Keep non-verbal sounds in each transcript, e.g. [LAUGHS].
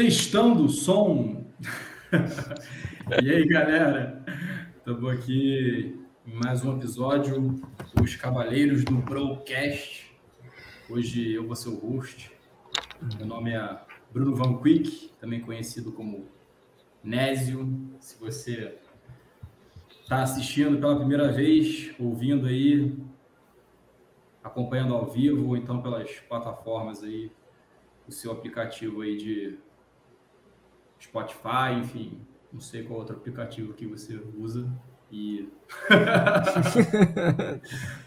Testando o som. [LAUGHS] e aí, galera? Estamos aqui em mais um episódio dos Cavaleiros do Broadcast. Hoje eu vou ser o host. Meu nome é Bruno Van Quick, também conhecido como Nésio. Se você está assistindo pela primeira vez, ouvindo aí, acompanhando ao vivo, ou então pelas plataformas aí, o seu aplicativo aí de Spotify, enfim, não sei qual outro aplicativo que você usa. E [LAUGHS]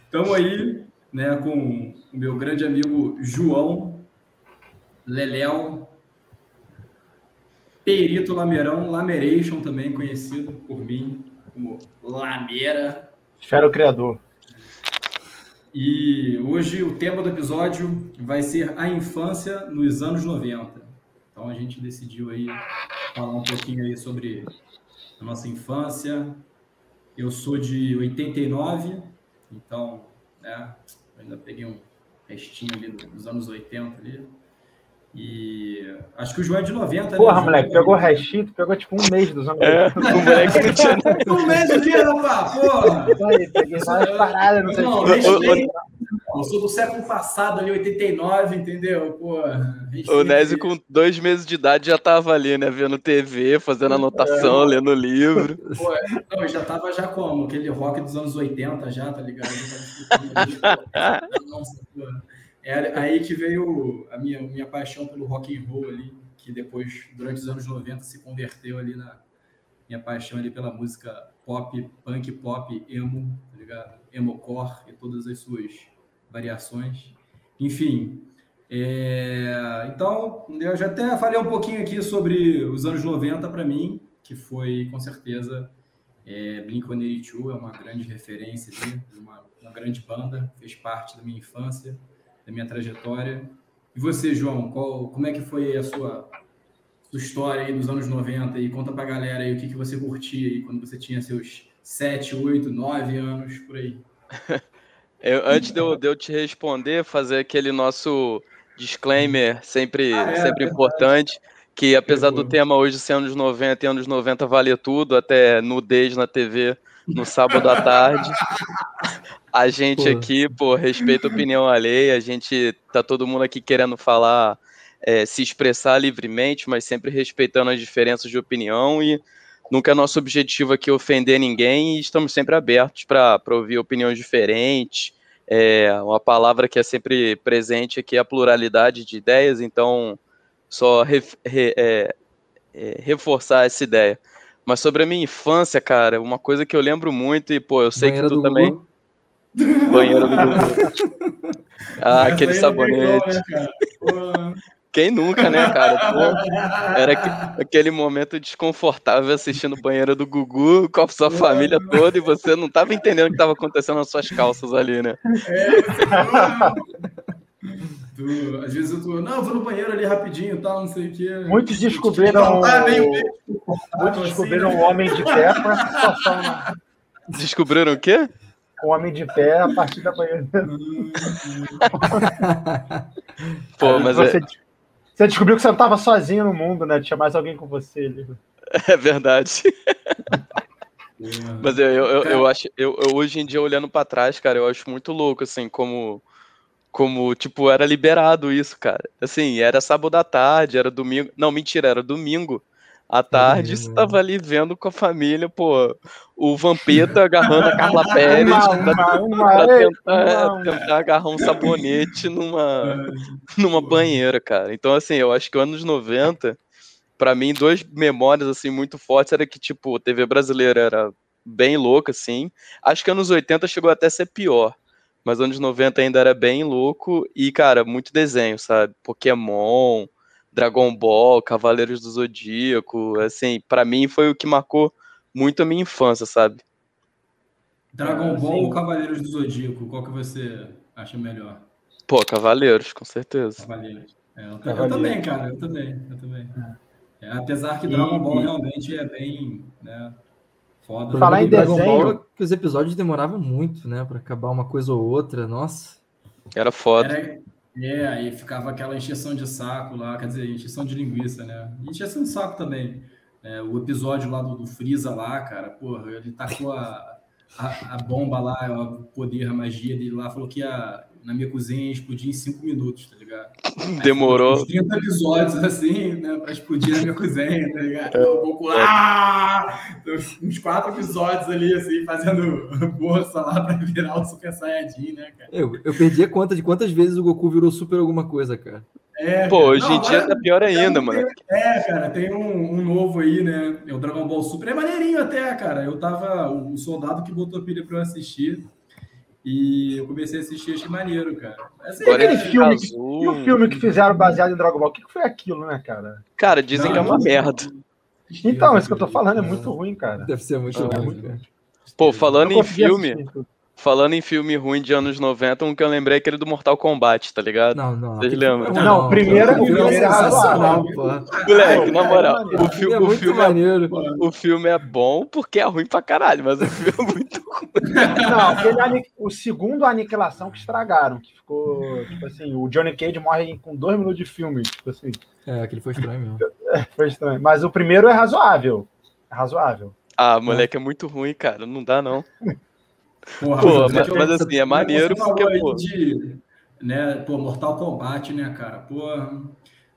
estamos aí, né, com o meu grande amigo João Leléo, Perito Lameirão, Lameration também conhecido por mim como Lameira. Espero o criador. E hoje o tema do episódio vai ser a infância nos anos 90. Então a gente decidiu aí falar um pouquinho aí sobre a nossa infância. Eu sou de 89, então, né, ainda peguei um restinho ali dos anos 80 ali. E acho que o João é de 90, né? Porra, né? moleque, pegou restinho, pegou tipo um mês dos anos é, 80. [LAUGHS] O moleque não tinha. [LAUGHS] um mês de rapaz, porra! Aí, peguei várias paradas, não sei o, eu sou do século passado, ali, 89, entendeu? Pô, o Nézio, com dois meses de idade, já tava ali, né? Vendo TV, fazendo anotação, é. lendo livro. Pô, não, eu já tava já como? Aquele rock dos anos 80 já, tá ligado? [LAUGHS] Nossa, pô. É aí que veio a minha, minha paixão pelo rock and roll ali, que depois, durante os anos 90, se converteu ali na minha paixão ali pela música pop, punk pop, emo, tá ligado? Emo core e todas as suas variações. Enfim, é... então eu já até falei um pouquinho aqui sobre os anos 90 para mim, que foi com certeza é, Blink-182 é uma grande referência, uma, uma grande banda, fez parte da minha infância, da minha trajetória. E você, João, qual, como é que foi a sua, sua história aí dos anos 90 e conta pra galera aí o que, que você curtia aí quando você tinha seus 7, 8, 9 anos, por aí. [LAUGHS] Eu, antes de eu, de eu, te responder, fazer aquele nosso disclaimer sempre, ah, é, sempre é importante, que apesar do tema hoje ser anos 90 e anos 90 vale tudo, até nudez na TV no sábado à tarde, a gente pô. aqui, pô, respeita a opinião alheia, a gente tá todo mundo aqui querendo falar, é, se expressar livremente, mas sempre respeitando as diferenças de opinião e Nunca é nosso objetivo aqui ofender ninguém e estamos sempre abertos para ouvir opiniões diferentes. É, uma palavra que é sempre presente aqui é a pluralidade de ideias, então só re, re, é, é, reforçar essa ideia. Mas sobre a minha infância, cara, uma coisa que eu lembro muito, e pô, eu sei Banheira que tu também. Banheiro do Gugu. [LAUGHS] ah, aquele sabonete. Né, quem nunca, né, cara? Pô, era aquele momento desconfortável assistindo banheiro do Gugu com a sua família toda e você não tava entendendo o que tava acontecendo nas suas calças ali, né? É, tu, [LAUGHS] às vezes eu tô, não, eu vou no banheiro ali rapidinho, tal, não sei o quê. Muitos descobriram, muitos descobriram assim, um homem de pé pra situação. Né? Descobriram o quê? Um homem de pé a partir da banheira. Pô, mas você, é... Você descobriu que você não estava sozinho no mundo, né? Tinha mais alguém com você ali. [LAUGHS] É verdade. Mas eu, eu, eu, acho, eu, eu, hoje em dia, olhando para trás, cara, eu acho muito louco, assim, como, como, tipo, era liberado isso, cara. Assim, era sábado à tarde, era domingo. Não, mentira, era domingo à tarde, você tava ali vendo com a família, pô, o Vampeta agarrando a [LAUGHS] Carla Pérez uma, pra, uma, pra tentar, uma, tentar agarrar um sabonete numa, [LAUGHS] numa banheira, cara. Então, assim, eu acho que anos 90, para mim, duas memórias, assim, muito fortes era que, tipo, a TV brasileira era bem louca, assim. Acho que anos 80 chegou até a ser pior. Mas anos 90 ainda era bem louco e, cara, muito desenho, sabe? Pokémon, Dragon Ball, Cavaleiros do Zodíaco, assim, para mim foi o que marcou muito a minha infância, sabe? Dragon Ball ou Cavaleiros do Zodíaco, qual que você acha melhor? Pô, Cavaleiros, com certeza. Cavaleiros. É, eu, Cavaleiros. eu, também, cara, eu também, eu também. É, apesar que Dragon Ball realmente é bem, né, foda. Falar em Dragon desenho... Ball é que os episódios demoravam muito, né, para acabar uma coisa ou outra, nossa. Era foda. Era É, aí ficava aquela encheção de saco lá, quer dizer, encheção de linguiça, né? Encheção de saco também. É, o episódio lá do, do Freeza lá, cara, porra, ele tacou a, a, a bomba lá, o poder, a magia dele lá, falou que ia na minha cozinha explodir em cinco minutos, tá ligado? [LAUGHS] Demorou. Uns 30 episódios, assim, né, pra explodir na minha cozinha, tá ligado? Eu vou ah! Uns quatro episódios ali, assim, fazendo [LAUGHS] força lá pra virar o Super Saiyajin, né, cara? Eu, eu perdi a conta de quantas vezes o Goku virou super alguma coisa, cara. É, Pô, hoje em dia tá pior ainda, mano. é, cara, tem um, um, novo aí, né? É o Dragon Ball Super. É maneirinho até, cara. Eu tava. O soldado que botou pilha pra eu assistir. E eu comecei a assistir, achei maneiro, cara. Assim, Agora aquele filme, que, e o filme que fizeram baseado em Dragon Ball? O que foi aquilo, né, cara? Cara, dizem Não, que é uma merda. Então, isso que eu tô falando é muito ruim, cara. Deve ser muito ah, ruim, cara. Pô, falando em filme, assistir. Falando em filme ruim de anos 90, um que eu lembrei é aquele do Mortal Kombat, tá ligado? Não, não. Vocês lembram? Não, não, primeiro, o primeiro é sensacional, pô. Moleque, na moral, o, fi é o, filme é, o filme é bom porque é ruim pra caralho, mas o filme é muito [LAUGHS] ruim. Não, aquele, o segundo Aniquilação que estragaram, que ficou, tipo assim, o Johnny Cage morre com dois minutos de filme, tipo assim. É, aquele foi estranho mesmo. É, [LAUGHS] foi estranho. Mas o primeiro é razoável. É razoável. Ah, moleque, é muito ruim, cara. Não dá, não. Porra, pô, mas, mas, assim, é maneiro porque, pô... De, né, pô, Mortal Kombat, né, cara? Pô,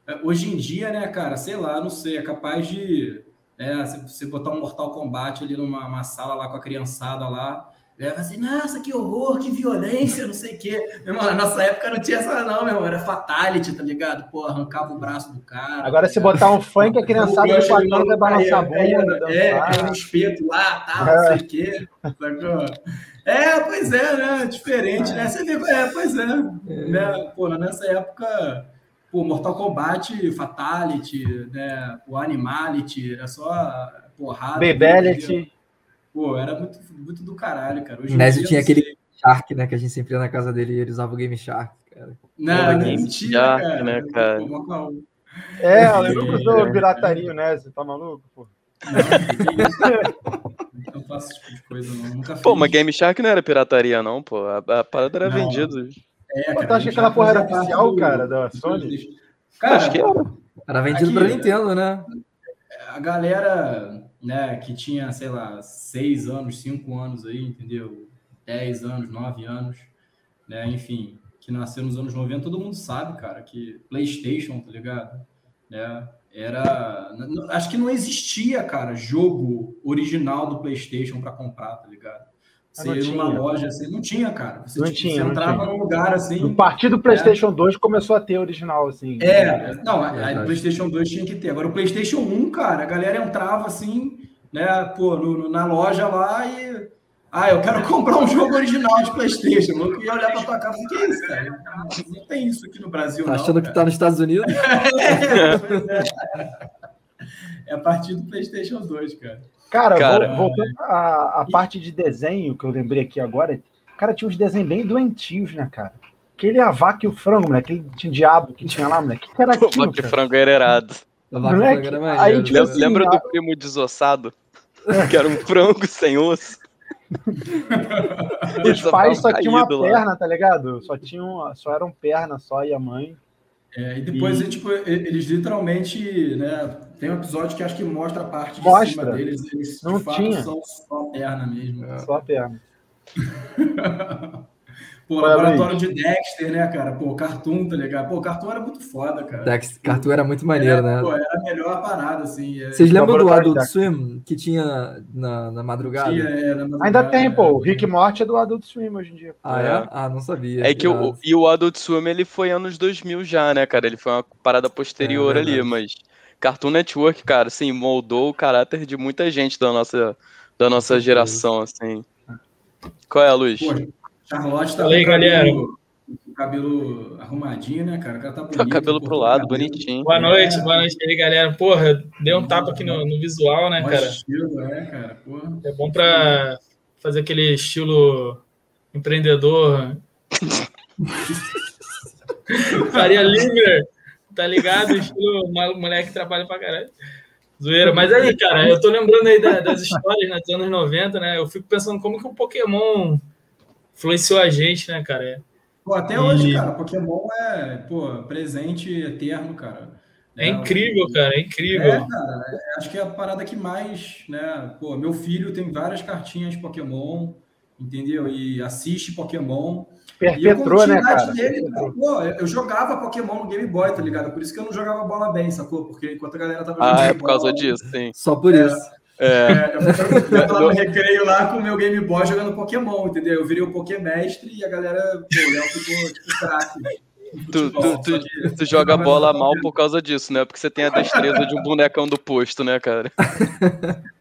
é, hoje em dia, né, cara, sei lá, não sei, é capaz de né, você botar um Mortal Kombat ali numa sala lá com a criançada lá, Leva assim, nossa, que horror, que violência, não sei o quê. Meu irmão, na nossa época não tinha essa, não, meu irmão. Era fatality, tá ligado? Pô, arrancava o braço do cara. Agora, se botar um funk, a criançada do Platão vai balançar a bunda. É, é um espeto lá, tal, não sei o quê. É, pois é, né? Diferente, né? Você vê, é, pois é. Né? Pô, nessa época, pô, Mortal Kombat, Fatality, né? O Animality, era só porrada. Bebelity. Pô, era muito, muito do caralho, cara. Hoje Nésio tinha aquele sei. Shark, né? Que a gente sempre ia na casa dele e ele usava o Game Shark, cara. Não, nem tinha, Shark, cara. né, cara? É, eu lembro do pirataria, né? Você tá maluco, pô? Não, faço esse tipo de coisa, não. Nunca fiz. Pô, mas Game Shark não era pirataria, não, pô. A, a parada era vendida. É, cara, pô, tu acha que aquela porra era oficial, do... cara, da Sony? Cara, acho que era. Era vendido aqui, pra Nintendo, né? A galera né, que tinha, sei lá, seis anos, cinco anos aí, entendeu? Dez anos, nove anos, né? Enfim, que nasceu nos anos 90, todo mundo sabe, cara, que PlayStation, tá ligado? Né? Era. Acho que não existia, cara, jogo original do PlayStation para comprar, tá ligado? Você ia numa loja assim, não tinha, cara. Você, não tipo, tinha, você entrava tinha. num lugar assim. No partir do PlayStation é. 2 começou a ter original, assim. É, não, a, a PlayStation 2 tinha que ter. Agora o PlayStation 1, cara, a galera entrava assim, né, pô, no, na loja lá e. Ah, eu quero [LAUGHS] comprar um jogo original de PlayStation. Eu ia olhar pra tua cara e que é isso, cara? Não tem isso aqui no Brasil, tá não. achando cara. que tá nos Estados Unidos? [LAUGHS] é, é. é a partir do PlayStation 2, cara. Cara, cara voltando à, à parte de desenho que eu lembrei aqui agora, cara, tinha uns desenhos bem doentios, né, cara? Aquele a vaca e o frango, moleque, aquele tinha diabo que tinha lá, moleque. Que era aquilo, o vaca e frango era errado. Moleque, aí, tipo, assim, lembra do primo desossado? que era um frango sem osso? [LAUGHS] Os pais só tinham uma perna, tá ligado? Só tinham, só eram pernas só e a mãe. É, e depois, e... tipo, eles literalmente, né? Tem um episódio que acho que mostra a parte de mostra. cima deles. Eles não de tinha. são só a perna mesmo. É. Só a perna. [LAUGHS] Pô, laboratório de Dexter, né, cara? Pô, Cartoon, tá ligado? Pô, Cartoon era muito foda, cara. Dexter, Cartoon era muito maneiro, era, né? Pô, era a melhor parada, assim. É. Vocês lembram do Adult Swim que tinha na, na madrugada? Tinha, é, na madrugada? Ainda tem, pô. O Rick Morty é do Adult Swim hoje em dia. Ah, é? é? Ah, não sabia. É que o, e o Adult Swim, ele foi anos 2000 já, né, cara? Ele foi uma parada posterior é, ali, mas... Cartoon Network, cara, assim, moldou o caráter de muita gente da nossa, da nossa geração, assim. Qual é a luz? Pô, Charlotte tá Falei, com galera. Cabelo, cabelo arrumadinho, né, cara? O cara tá bonito. O cabelo pro lado, cabelo. bonitinho. Boa noite, é. boa noite aí, galera. Porra, deu um tapa aqui no, no visual, né, cara? Estilo, é, cara. Porra. É bom pra fazer aquele estilo empreendedor. [LAUGHS] Faria Limer, tá ligado? Estilo moleque que trabalha pra caralho. Zoeira. Mas aí, cara, eu tô lembrando aí das histórias né, dos anos 90, né? Eu fico pensando como que o Pokémon influenciou a gente, né, cara? Pô, até hoje, cara, Pokémon é pô, presente eterno, cara. É, incrível, cara, é incrível. É, cara, é, acho que é a parada que mais, né? Pô, meu filho tem várias cartinhas Pokémon, entendeu? E assiste Pokémon. Perpetrou, né, cara? Dele, pô, eu jogava Pokémon no Game Boy, tá ligado? Por isso que eu não jogava bola bem, sacou? Porque enquanto a galera tava jogando. Ah, é por causa bola, disso, sim. Só por é, isso. É. é eu, [LAUGHS] tava no recreio lá com o meu Game Boy jogando Pokémon, entendeu? Eu virei o Pokémestre e a galera, pô, o Léo ficou tipo, craque. Tu, tu, tu, tu, joga bola mal por causa disso, né? Porque você tem a destreza de um bonecão do posto, né, cara? [LAUGHS]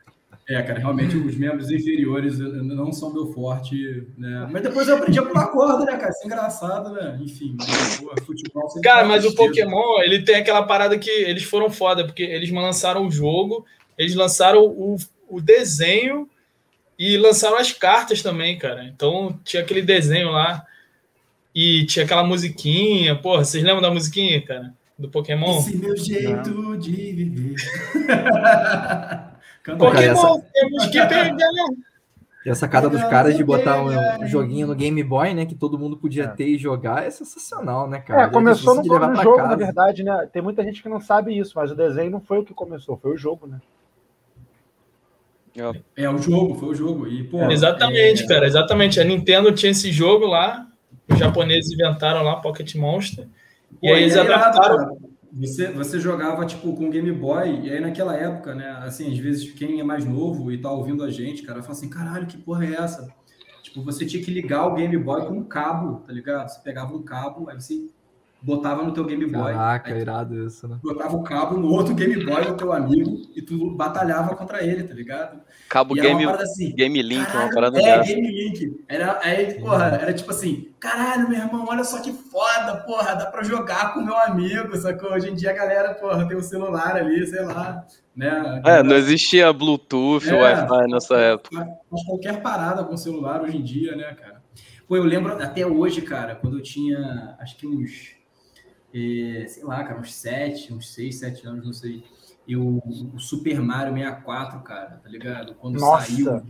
É, cara, realmente os membros inferiores não são meu forte, né? Mas depois eu aprendi a pular corda, né, cara? Isso é engraçado, né? Enfim, porra, futebol Cara, mas o Pokémon, ele tem aquela parada que eles foram foda, porque eles lançaram o jogo, eles lançaram o, o desenho e lançaram as cartas também, cara. Então tinha aquele desenho lá e tinha aquela musiquinha. Porra, vocês lembram da musiquinha, cara? Do Pokémon? Esse meu jeito não. de viver. [LAUGHS] Pokémon, essa... temos que pegar. E essa cara dos caras de botar um joguinho no Game Boy, né? Que todo mundo podia é. ter e jogar, é sensacional, né, cara? É, começou no, no jogo, casa. na verdade, né? Tem muita gente que não sabe isso, mas o desenho não foi o que começou, foi o jogo, né? É, é o jogo, foi o jogo. E, pô, exatamente, é... cara, exatamente. A Nintendo tinha esse jogo lá, os japoneses inventaram lá Pocket Monster, e aí eles adaptaram. Você, você jogava, tipo, com Game Boy, e aí naquela época, né, assim, às vezes quem é mais novo e tá ouvindo a gente, cara, fala assim, caralho, que porra é essa? Tipo, você tinha que ligar o Game Boy com um cabo, tá ligado? Você pegava um cabo, aí você botava no teu Game Boy. Caraca, aí, irado isso, né? Botava o cabo no outro Game Boy do teu amigo e tu batalhava contra ele, tá ligado? Cabo Game, assim, Game Link, uma parada É, dessa. Game Link. Era, aí, porra, era tipo assim, caralho, meu irmão, olha só que foda, porra, dá pra jogar com meu amigo, sacou? Hoje em dia a galera, porra, tem um celular ali, sei lá, né? É, não existia Bluetooth, é, Wi-Fi nessa época. Mas qualquer parada com celular hoje em dia, né, cara? Pô, eu lembro até hoje, cara, quando eu tinha, acho que uns é, sei lá, cara, uns 7, uns 6, 7 anos, não sei. E o, o, Super Mario 64, cara, tá ligado? Quando Nossa. saiu.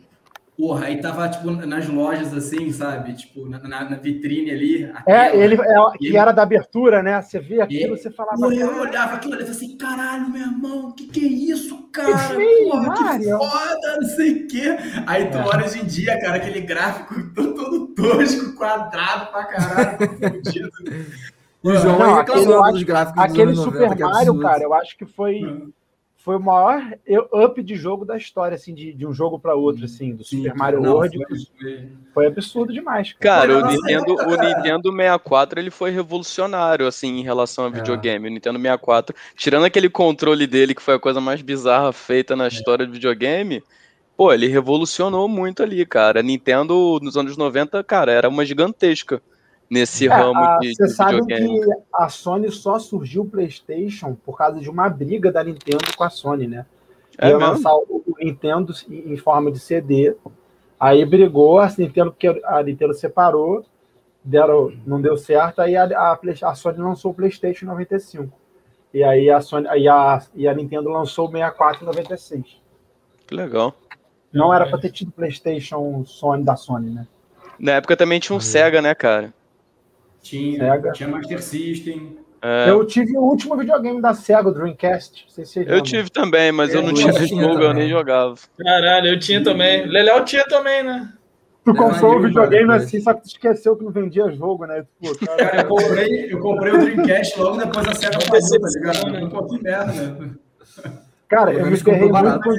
Porra, aí tava, tipo, nas lojas, assim, sabe? Tipo, na, na, na vitrine ali. É, ele, é, que ele... era da abertura, né? Você vê aquilo, é, você falava... Porra, eu olhava aquilo ali e assim, caralho, meu irmão, que que é isso, cara? Que porra, Mario. que foda, não sei o quê. Aí tu é. olha hoje em dia, cara, aquele gráfico [LAUGHS] todo, todo tosco, quadrado pra caralho, [LAUGHS] o João não, aquele, dos gráficos aquele Super 90, é Mario, cara, eu acho que foi, uhum. foi o maior up de jogo da história, assim, de, de um jogo para outro, assim, do Sim, Super Mario não, World. Foi, foi, absurdo demais. Cara, cara o, Nintendo, o Nintendo 64 ele foi revolucionário, assim, em relação a é. videogame. É. O Nintendo 64, tirando aquele controle dele, que foi a coisa mais bizarra feita na é. história do videogame. Pô, ele revolucionou muito ali, cara. A Nintendo, nos anos 90, cara, era uma gigantesca nesse é, ramo a, de, Você sabe que a Sony só surgiu o PlayStation por causa de uma briga da Nintendo com a Sony, né? É Ia lançar o, Nintendo em forma de CD. Aí brigou, a Nintendo, porque a Nintendo separou, deram, não deu certo, aí a, a, a Sony lançou o PlayStation 95. E aí a Sony, aí a, e a Nintendo lançou o 64 em 96. Que legal. Não era para ter tido PlayStation Sony da Sony, né? Na época também tinha um Sega, né, cara? Tinha, Sega. tinha Master System. É. Eu tive o último videogame da Sega, o Dreamcast. Se eu tive também, mas eu, eu não tinha jogo, eu nem jogava. Caralho, eu tinha também. Leléo tinha também, né? Tu comprou o videogame assim, só que tu esqueceu que não vendia jogo, né? Pô, cara, cara eu, comprei, eu comprei o Dreamcast logo depois da Sega passou, tá ligado? Né? Um pouquinho merda. Cara, eu me, ferrei muito com,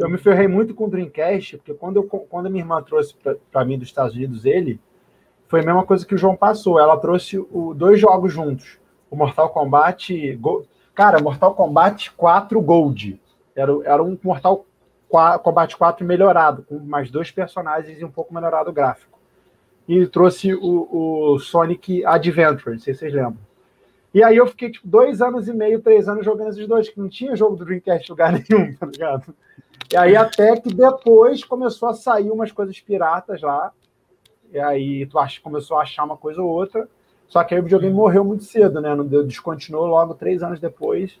eu me ferrei muito com o Dreamcast, porque quando, eu, quando a minha irmã trouxe para mim dos Estados Unidos ele, foi a mesma coisa que o João passou. Ela trouxe o, dois jogos juntos. O Mortal Kombat. Go... Cara, Mortal Kombat 4 Gold. Era, era um Mortal Kombat 4 melhorado, com mais dois personagens e um pouco melhorado o gráfico. E trouxe o, o Sonic Adventure, não sei se vocês lembram. E aí eu fiquei tipo, dois anos e meio, três anos jogando esses dois, que não tinha jogo do Dreamcast em lugar [LAUGHS] nenhum, tá ligado? E aí até que depois começou a sair umas coisas piratas lá, e aí tu acha, começou a achar uma coisa ou outra. Só que aí o videogame morreu muito cedo, né? Não deu, descontinuou logo três anos depois.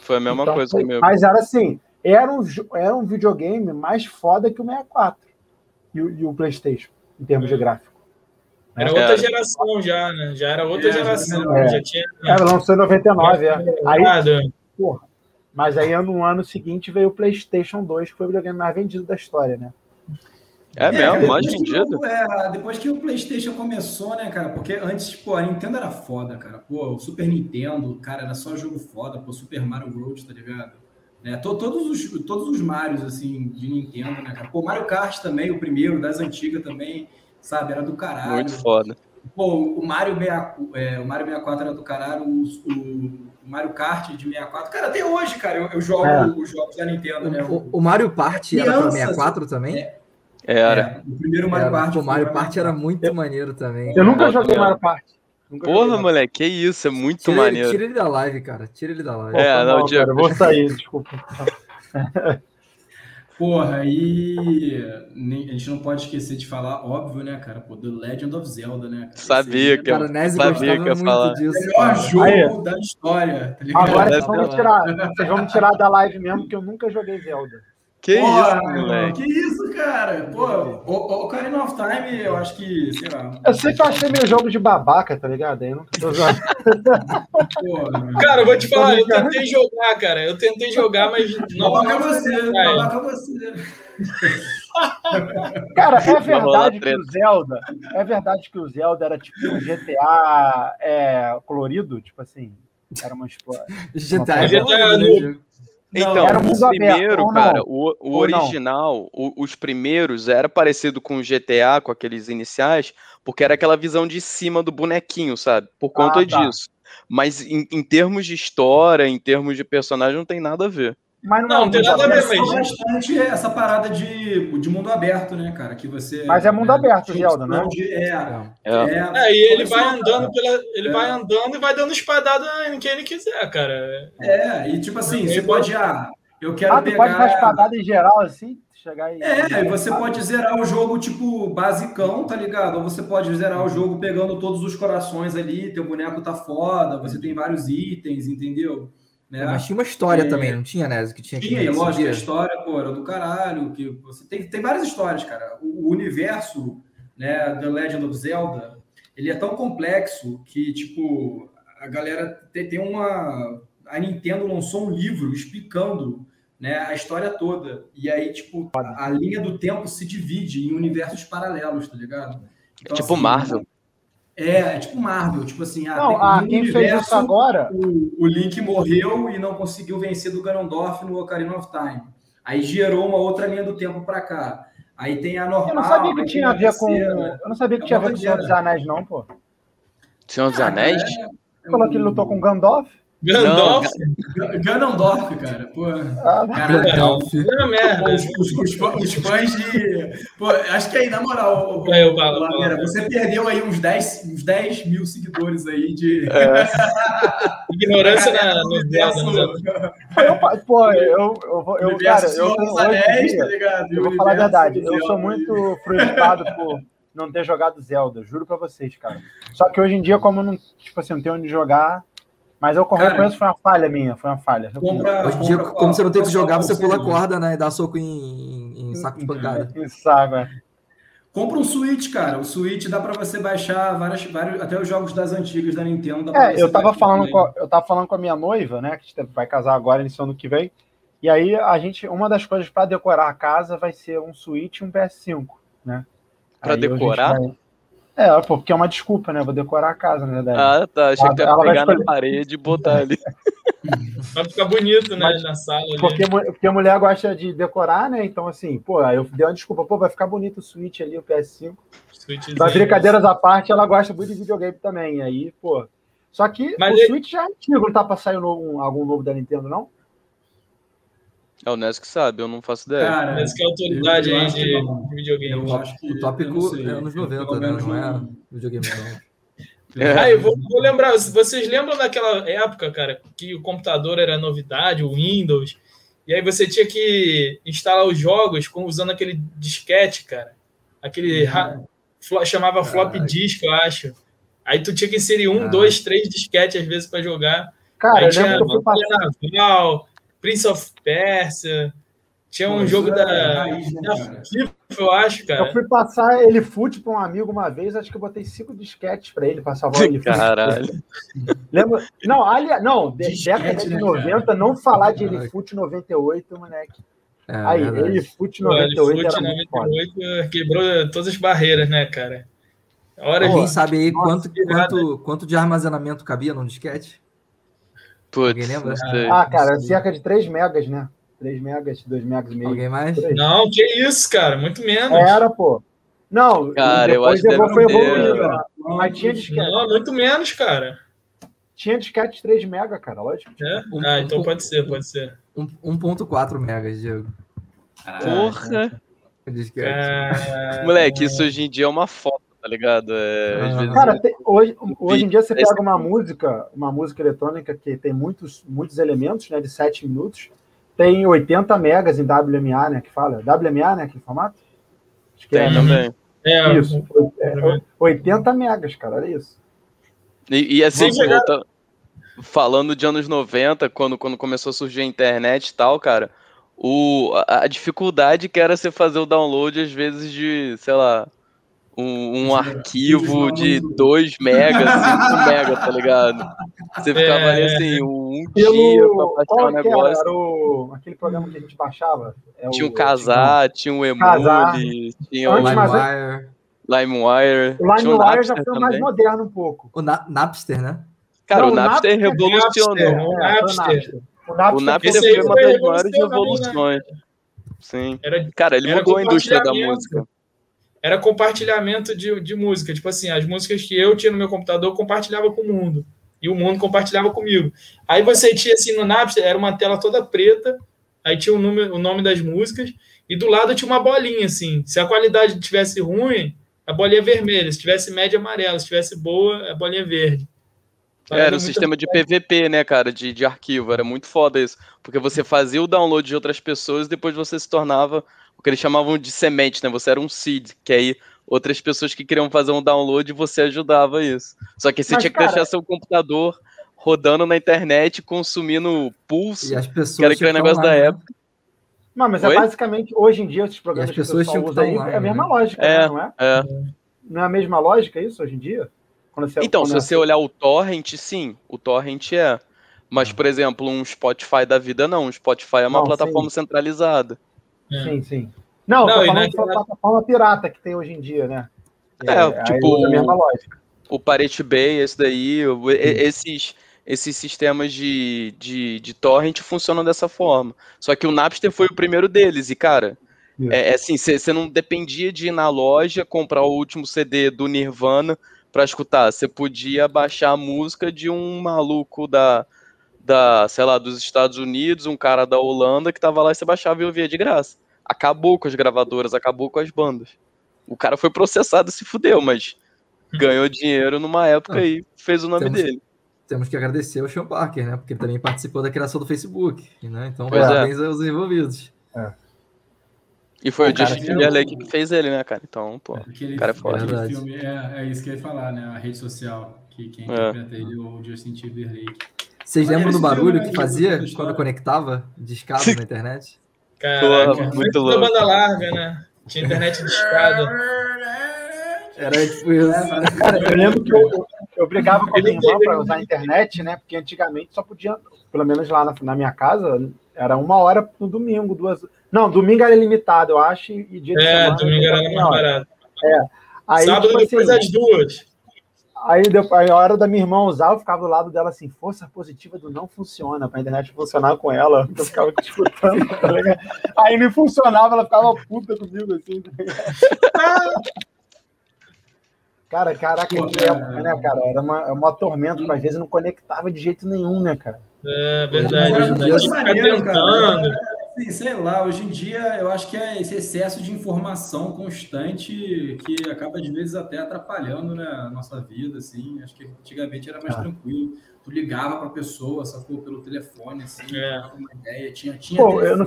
Foi a mesma então, coisa que o meu. Mas era assim, era um, era um videogame mais foda que o 64 e o, e o PlayStation, em termos é. de gráfico. Era é. outra geração já, né? Já era outra é, geração. É. Já tinha. É, lançou em 99, é. Aí, porra, mas aí no ano seguinte veio o PlayStation 2, que foi o videogame mais vendido da história, né? É, é mesmo, mais vendido? É, depois que o PlayStation começou, né, cara? Porque antes, tipo, a Nintendo era foda, cara. Pô, o Super Nintendo, cara, era só jogo foda. Pô, Super Mario World, tá ligado? É, to, todos, os, todos os Marios, assim, de Nintendo, né, cara? Pô, Mario Kart também, o primeiro, das antigas também, sabe? Era do caralho. Muito foda. Pô, o Mario, 6, é, o Mario 64 era do caralho, o, o, Mario Kart de 64. Cara, até hoje, cara, eu, eu jogo é. os jogos da Nintendo, né? O, o Mario Party era para 64 também? É, era. É, o primeiro Mario era, Party. O Mario Party era muito eu, maneiro também. Eu nunca joguei Mario Party. Nunca Porra, moleque, que isso, é muito tira maneiro. Ele, tira ele da live, cara. Tira ele da live. É, Pô, não, não cara, eu vou sair, desculpa. [LAUGHS] Porra, aí a gente não pode esquecer de falar, óbvio, né, cara? Pô, The Legend of Zelda, né? Cara? Sabia que eu cara, Nese sabia que ia falar. Disso, melhor cara. jogo aí. da história, tá ligado? Agora vocês vão, tirar, [LAUGHS] vocês vão tirar da live mesmo, que eu nunca joguei Zelda. Que Porra, isso, moleque? Que isso, cara? Pô, o, o Ocarina of Time, eu acho que, sei lá. Eu sempre achei meu jogo de babaca, tá ligado? Aí eu nunca tô cara, eu vou te falar, eu tentei jogar, cara. Eu tentei jogar, mas não. Babaca é você, babaca é você. Cara, é verdade que o Zelda. É verdade que o Zelda era tipo um GTA é, colorido, tipo assim. Era uma GTA, uma... GTA então, o primeiro, cara, o, o original, o, os primeiros era parecido com o GTA, com aqueles iniciais, porque era aquela visão de cima do bonequinho, sabe? Por conta ah, tá. disso. Mas em, em, termos de história, em termos de personagem, não tem nada a ver. Mas não, não, não tem nada a ver, mas... bastante essa parada de, de mundo aberto, né, cara? Que você. Mas é mundo é, aberto, Zelda, né? É, é. é. é e ele vai andando pela. Ele vai é. andando e vai dando espadada em quem ele quiser, cara. É, e tipo assim, você pode. Ah, eu quero ah, pegar. Pode dar espadada em geral, assim? Chegar e... É, você pode zerar o jogo, tipo, basicão, tá ligado? Ou você pode zerar o jogo pegando todos os corações ali, teu boneco tá foda, você tem vários itens, entendeu? Né? Mas tinha uma história é, também, não tinha, né? Que tinha, tinha que lógico, a história, pô, era do caralho. Que você tem, tem várias histórias, cara. O, o, universo, né, The Legend of Zelda, ele é tão complexo que, tipo, a galera tem, tem uma. A Nintendo lançou um livro explicando né, a história toda. E aí, tipo, a, linha do tempo se divide em universos paralelos, tá ligado? Então, tipo assim, Marvel. É, é tipo Marvel, tipo assim, ah, não, ah, quem universo, fez isso agora? O, o, Link morreu e não conseguiu vencer do Ganondorf no Ocarina of Time. Aí gerou uma outra linha do tempo para cá. Aí tem a normal. Eu não sabia que tinha a ver com. Eu não sabia que é tinha a ver com o Senhor dos Anéis, não, pô. Senhor dos Anéis? É, falou que ele lutou com Gandalf. Gandalf? Ganondorf, cara. Pô, ah, Gandalf. Não, merda. Os, os, os, os, fãs de. Pô, acho que aí, na moral, é, eu falo, Lameira, você perdeu aí uns 10, uns 10 mil seguidores aí de. É. [LAUGHS] Ignorância na, no Zelda. Pô, eu, eu, vou. Eu, cara, eu, eu, anéis, tá ligado? eu vou falar a verdade. Eu sou muito frustrado por não ter jogado Zelda, juro pra vocês, cara. Só que hoje em dia, como eu não, tipo assim, não tenho onde jogar, mas eu reconheço foi uma falha minha, foi uma falha. Compra, Hoje em dia, compra, como você não tem que jogar, você pula a corda, né? E dá soco em, em saco de pancada. [LAUGHS] Em saco, é. Compra um Switch, cara. O Switch dá para você baixar várias, vários, até os jogos das antigas da Nintendo. é, eu tava falando com, eu tava falando com a minha noiva, né? Que vai casar agora, iniciando ano que vem. E aí a gente, uma das coisas para decorar a casa vai ser um Switch e um PS5, né? Para decorar? Vai... É, pô, porque é uma desculpa, né? Vou decorar a casa, na verdade. Ah, tá. Achei que ia pegar na parede e botar ali. [LAUGHS] Vai ficar bonito, né? Mas, na sala. Porque, porque a mulher gosta de decorar, né? Então, assim, pô, aí eu dei uma desculpa. Pô, vai ficar bonito o Switch ali, o PS5. Mas brincadeiras à parte, ela gosta muito de videogame também. Aí, pô. Só que Mas o ele... Switch já é antigo, não tá pra sair um, algum novo da Nintendo, não? É o Nesk sabe, eu não faço ideia. Cara, Nesk é autoridade aí de, de videogame. Eu acho que, o tópico é anos 90, né? Não é videogame, não. [LAUGHS] É. Ah, eu vou, vou, lembrar, vocês lembram daquela época, cara, que o computador era novidade, o Windows, e aí você tinha que instalar os jogos com, usando aquele disquete, cara. Aquele uhum. chamava flop disk, eu acho. Aí tu tinha que inserir um, ah. dois, três disquetes às vezes para jogar. Cara, aí eu tinha lembro que eu fui Naval, Prince of Persia. Tinha um Pô, jogo da, raiz, né, da FIFA, eu acho, cara. Eu fui passar ele fute para um amigo uma vez, acho que eu botei cinco disquetes para ele, passar ele [LAUGHS] Caralho. Lembra? Não, aliás, não, década de 90, né, não falar de ele fute 98, moleque. É, Aí, ele fute 98 ele fute 98 quebrou todas as barreiras, né, cara? Hora Alguém sabe aí quanto, quanto, quanto de armazenamento cabia num disquete? Putz, lembra? Ah, cara, cerca de 3 megas, né? 3 megas, 2 megas e meio. Alguém mais? Não, que isso, cara, muito menos. Era, pô. Não, cara, eu acho que foi evoluindo. Né? Mas tinha disquete. Não, muito menos, cara. Tinha disquete 3 mega, cara, lógico. É? Um, ah, então um, pode ser, pode ser. 1.4 megas, Diego. Porra! É... Moleque, isso hoje em dia é uma foto, tá ligado? É, ah. Cara, tem, hoje, hoje em dia você pega uma música, uma música eletrônica que tem muitos, muitos elementos, né, de 7 minutos, tem 80 megas em WMA, né? Que fala. WMA, né? Aquele formato? Acho que é. tem é. também. É, isso. É, 80 megas, cara, olha isso. E, e assim, volta, falando de anos 90, quando, quando começou a surgir a internet e tal, cara, o, a, a dificuldade que era você fazer o download, às vezes, de, sei lá, um, um arquivo de 2 megas, [LAUGHS] 5 megas, tá ligado? Você ficava é, ali assim, um Pelo... dia pra baixar o negócio. Era o... aquele programa que a gente baixava? É tinha o Casar, tinha o Emule, tinha o LimeWire. LimeWire. O LimeWire já foi mais moderno um pouco. O Na Napster, né? Cara, Não, o Napster, Napster revolucionou. O Napster. O Napster, o Napster foi uma das maiores né? revoluções. Sim. Era, Cara, ele mudou a indústria da música era compartilhamento de, de música. Tipo assim, as músicas que eu tinha no meu computador eu compartilhava com o mundo. E o mundo compartilhava comigo. Aí você tinha assim no Napster, era uma tela toda preta, aí tinha o, número, o nome das músicas, e do lado tinha uma bolinha, assim. Se a qualidade tivesse ruim, a bolinha é vermelha. Se tivesse média, amarela. Se tivesse boa, a bolinha é verde. Era um sistema de PVP, né, cara, de, de arquivo. Era muito foda isso. Porque você fazia o download de outras pessoas e depois você se tornava o que eles chamavam de semente, né? Você era um seed, que aí outras pessoas que queriam fazer um download você ajudava isso. Só que você Mas, tinha que cara... deixar seu computador rodando na internet, consumindo pulso, e as pessoas que era aquele negócio da né? época. Não, mas é Oi? é basicamente, hoje em dia, esses programas as pessoas que usam aí, é a mesma né? lógica, é, né? não é? é? Não é a mesma lógica isso hoje em dia? Você, então, se você olhar o torrent, sim, o torrent é. Mas, ah. por exemplo, um Spotify da vida não. Um Spotify é uma não, plataforma sim. centralizada. É. Sim, sim. Não, não tô falando de plataforma pirata que tem hoje em dia, né? É, é tipo, a mesma lógica. o Parity Bay, esse daí, esses, esses sistemas de, de, de torrent funcionam dessa forma. Só que o Napster foi o primeiro deles, e cara, é, é assim, você não dependia de ir na loja comprar o último CD do Nirvana para escutar. Você podia baixar a música de um maluco da, da, sei lá, dos Estados Unidos, um cara da Holanda que tava lá e você baixava e ouvia de graça acabou com as gravadoras, acabou com as bandas. O cara foi processado e se fudeu, mas ganhou dinheiro numa época ah, e fez o nome temos, dele. Temos que agradecer ao Sean Parker, né? Porque ele também participou da criação do Facebook, né? Então, pois é. parabéns é. aos envolvidos. É. E foi o, o Justin Timberlake que fez ele, né, cara? Então, pô, é, o cara é forte. Filme, é, é, isso que eu ia falar, né? A rede social, que quem é. interpreta ele é o Justin Timberlake. Vocês lembram do barulho que fazia quando conectava de escada na internet? Caraca, muito louco. banda larga, né? Tinha internet de escada. Era tipo isso. Cara, eu lembro que eu, eu brigava com a minha irmã para usar a internet, né? Porque antigamente só podia, pelo menos lá na, na minha casa, era uma hora no domingo, duas. Não, domingo era limitado, eu acho, e dia de É, semana, domingo era mais barato. É. Aí, Sábado tipo, depois assim, das duas. Aí, depois, a hora da minha irmã usar, eu ficava do lado dela assim, força positiva do não funciona, pra internet funcionar com ela. Eu ficava escutando, tá Aí não funcionava, ela ficava puta comigo assim. Tá cara, caraca, que época, né, cara? Era uma, é uma tormenta, às vezes não conectava de jeito nenhum, né, cara? É verdade. Hoje em dia, Sim, sei lá, hoje em dia eu acho que é esse excesso de informação constante que acaba às vezes até atrapalhando né, a nossa vida, assim. Acho que antigamente era mais ah. tranquilo. Tu ligava para a pessoa, sacou pelo telefone, assim, é. uma ideia, tinha, tinha Pô, eu não,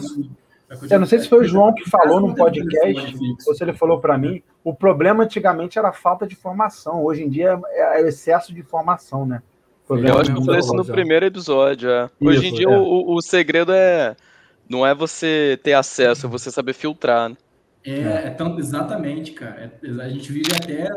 eu não sei se foi o João que falou num podcast, ou se ele falou para mim, o problema antigamente era a falta de informação, hoje em dia é, é o excesso de informação, né? Eu acho que eu falei isso no primeiro episódio. É. Hoje em dia é. o, o segredo é Não é você ter acesso, é você saber filtrar. Né? É, é tão, exatamente, cara. É, a gente vive até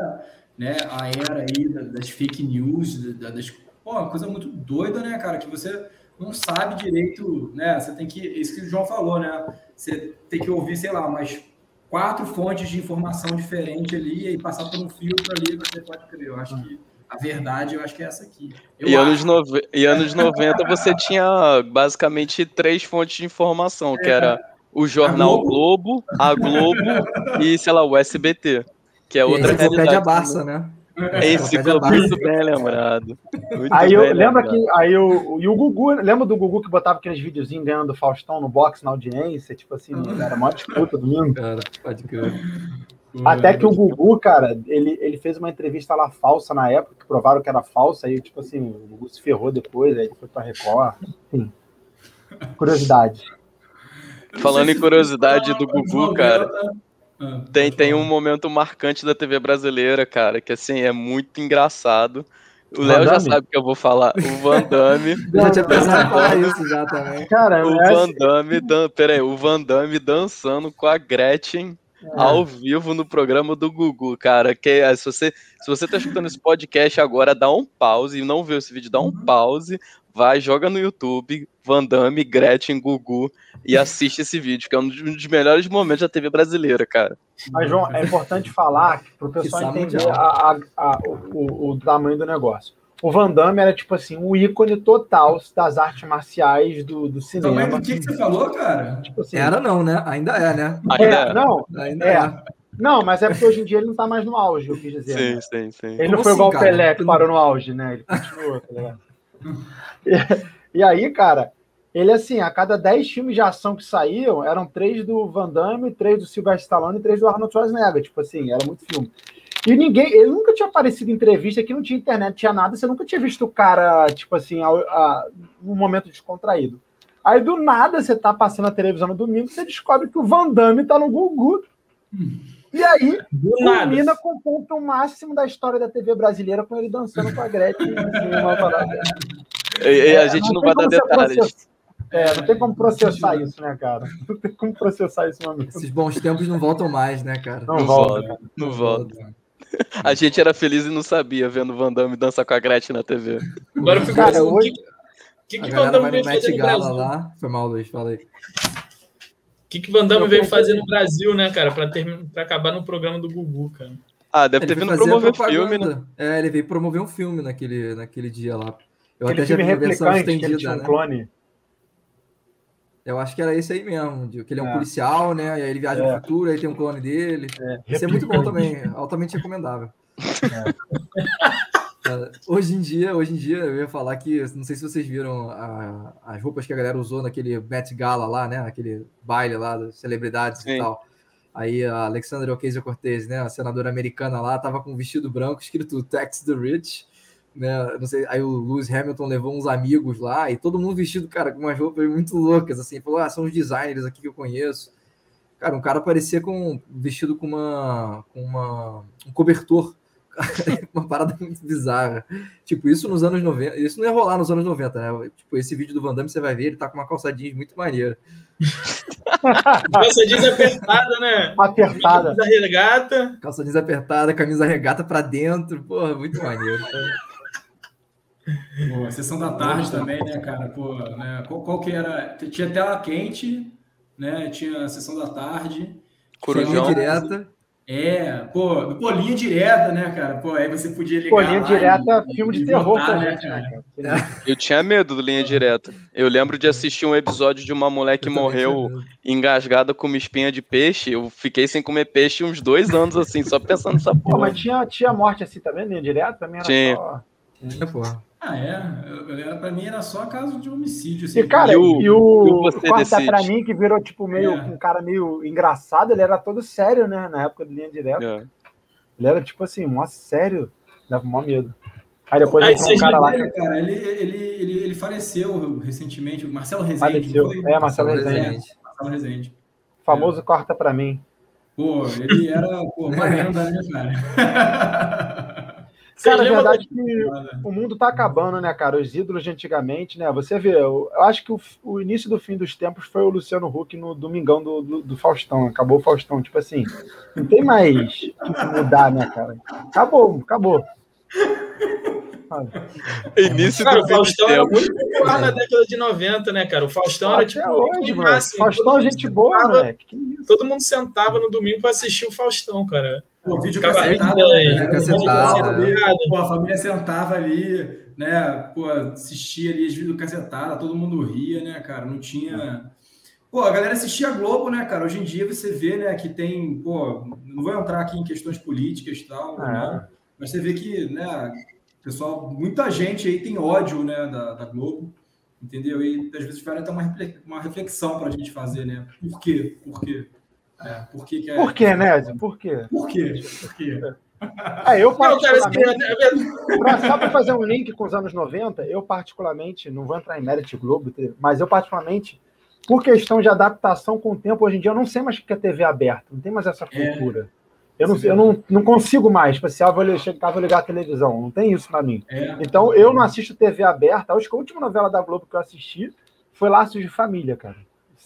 né, a era aí das fake news, das, pô, uma coisa muito doida, né, cara, que você não sabe direito, né? Você tem que, isso que o João falou, né? Você tem que ouvir, sei lá, umas quatro fontes de informação diferente ali e passar por um filtro ali, você pode crer. Eu acho que a verdade, eu acho que é essa aqui. e anos, nove... e anos 90 você tinha basicamente três fontes de informação, é. que era o jornal Globo, a Globo e, sei lá, o SBT, que é outra realidade. a Barça, né? É enciclopédia muito bem lembrado. Muito aí eu lembro que aí o, e o Gugu, lembra do Gugu que botava aqueles videozinhos ganhando Faustão no box na audiência, tipo assim, era uma disputa domingo. Cara, pode crer. Até que o Gugu, cara, ele, ele fez uma entrevista lá falsa na época, que provaram que era falsa, aí, tipo assim, o Gugu se ferrou depois, aí ele foi pra Record. Enfim. Curiosidade. [LAUGHS] Falando em curiosidade do Gugu, cara. Ah, tem, tem um momento marcante da TV brasileira, cara, que assim, é muito engraçado. O Léo já sabe que eu vou falar. O Van Damme. [LAUGHS] já tinha pensado falar [LAUGHS] isso já também. Cara, o é Van. Damme, dan... Peraí, o Van Damme dançando com a Gretchen é. ao vivo no programa do Gugu, cara. Que é, se você se você tá escutando esse podcast agora, dá um pause e não viu esse vídeo, dá um uhum. pause, vai, joga no YouTube, Van Damme, Gretchen, Gugu e assiste esse vídeo, que é um dos melhores momentos da TV brasileira, cara. Mas, João, é importante falar para o pessoal entender a, a, a, o, o tamanho do negócio o Van Damme era tipo assim, um ícone total das artes marciais do, do cinema. Também do que, que você falou, cara? Tipo assim, era não, né? Ainda é, né? É, Ainda é. Não, Ainda é. é. Não, mas é porque hoje em dia ele não tá mais no auge, eu quis dizer. Sim, né? sim, sim. Ele Como não foi assim, igual o Pelé que parou no auge, né? Ele continuou, tá ligado? [LAUGHS] e, e aí, cara, ele assim, a cada 10 filmes de ação que saíam, eram três do Van Damme, três do Sylvester Stallone e três do Arnold Schwarzenegger. Tipo assim, era muito filme. E ninguém, ele nunca tinha aparecido em entrevista, que não tinha internet, tinha nada, você nunca tinha visto o cara, tipo assim, a, a, num momento descontraído. Aí do nada você tá passando a televisão no domingo, você descobre que o Van Damme tá no Gugu. E aí, do culmina nada. com o ponto máximo da história da TV brasileira, com ele dançando com a Gretchen. e, e, a é, gente não, não vai dar detalhes. É, não tem como processar isso, né, cara? Não tem como processar isso, meu Esses bons tempos não voltam mais, né, cara? Não, não volta. Não volta. [LAUGHS] A gente era feliz e não sabia vendo o Van Damme dançar com a Gretchen na TV. Agora eu fico cara, pensando, hoje... que, que, que Van Damme veio fazer no Brasil? Lá. Foi mal, Luiz, falei. O que, que Van Damme veio fazer no Brasil, né, cara? Pra, ter, pra acabar no programa do Gugu, cara. Ah, deve ele ter vindo promover filme, né? É, ele veio promover um filme naquele, naquele dia lá. Eu Aquele até já vi a versão estendida, né? Um clone. Eu acho que era esse aí mesmo, que ele é um é. policial, né? E aí ele viaja é. no futuro, aí tem um clone dele. É. Esse é muito bom também, altamente recomendável. [LAUGHS] É. hoje em dia, hoje em dia, eu ia falar que, não sei se vocês viram a, as roupas que a galera usou naquele Met Gala lá, né? Aquele baile lá das celebridades Sim. e tal. Aí a Alexandra Ocasio-Cortez, né? A senadora americana lá, tava com um vestido branco escrito Tax the Rich né? Não sei, aí o Lewis Hamilton levou uns amigos lá e todo mundo vestido, cara, com umas roupas muito loucas, assim, falou: ah, são os designers aqui que eu conheço. Cara, um cara parecia com vestido com uma, com uma um cobertor, [LAUGHS] uma parada muito bizarra. Tipo, isso nos anos 90, isso não ia rolar nos anos 90, né? Tipo, esse vídeo do Van Damme você vai ver, ele tá com uma calça jeans muito maneira. calça jeans apertada, né? Apertada. Camisa regata. Calça jeans apertada, camisa regata para dentro, porra, muito maneiro. Pô, sessão da tarde também, né, cara? Pô, né? Qual, qual, que era? Tinha tela quente, né? Tinha a sessão da tarde. Corujão. direta. É, pô, pô, linha direta, né, cara? Pô, aí você podia ligar. Pô, linha direta, e, filme de terror, né, cara? Eu tinha medo do linha direta. Eu lembro de assistir um episódio de uma mulher que morreu engasgada com uma espinha de peixe. Eu fiquei sem comer peixe uns dois anos, assim, só pensando nessa porra. Pô, mas tinha, tinha morte assim também, linha direta? Também era tinha. só. É, porra. Ah, é? Para mim era só caso de homicídio. Assim. E, cara, e o, e o, o Corta pra mim, que virou tipo meio é. um cara meio engraçado, ele era todo sério, né? Na época do linha direta. É. Ele era tipo assim, mó sério, dava mó medo. Aí depois Aí, um cara lá. cara, ele, ele, ele, ele faleceu recentemente, o Marcelo Rezende. Faleceu. É, Marcelo Rezende. Marcelo Rezende. Famoso é. corta pra mim. Pô, ele era pô, uma lenda, né, cara? [LAUGHS] Cara, a verdade é que o mundo tá acabando, né, cara? Os ídolos de antigamente, né? Você vê, eu, acho que o, o, início do fim dos tempos foi o Luciano Huck no Domingão do, do, do, Faustão. Acabou o Faustão. Tipo assim, não tem mais que mudar, né, cara? Acabou, acabou. [LAUGHS] [LAUGHS] Início cara, do Faustão era muito popular na década de 90, né, cara? O Faustão era tipo. Hoje, máximo, Faustão é gente boa, moleque. Todo mundo sentava no domingo para assistir o Faustão, cara. Pô, vídeo cacetado, né? cacetado. Pô, a família sentava ali, né? Pô, assistia ali as vídeos cacetadas, todo mundo ria, né, cara? Não tinha. Pô, a galera assistia Globo, né, cara? Hoje em dia você vê, né, que tem, pô, não vou entrar aqui em questões políticas e tal, é. né? mas você vê que, né, pessoal, muita gente aí tem ódio, né, da, da Globo, entendeu? E às vezes vale até uma reflexão para a gente fazer, né? Por quê? Por quê? É, por que, que é... Por quê, né? Por quê? Por quê? Por quê? É, eu [LAUGHS] particularmente, pra, só para fazer um link com os anos 90, eu particularmente, não vou entrar em mérito Globo, mas eu particularmente, por questão de adaptação com o tempo, hoje em dia eu não sei mais o que é TV aberta, não tem mais essa é. cultura. É. Eu, não, eu não, não consigo mais, tipo assim, ah, vou chegar, vou ligar a televisão, não tem isso para mim. É. Então eu não assisto TV aberta, acho que a última novela da Globo que eu assisti foi Laços de Família, cara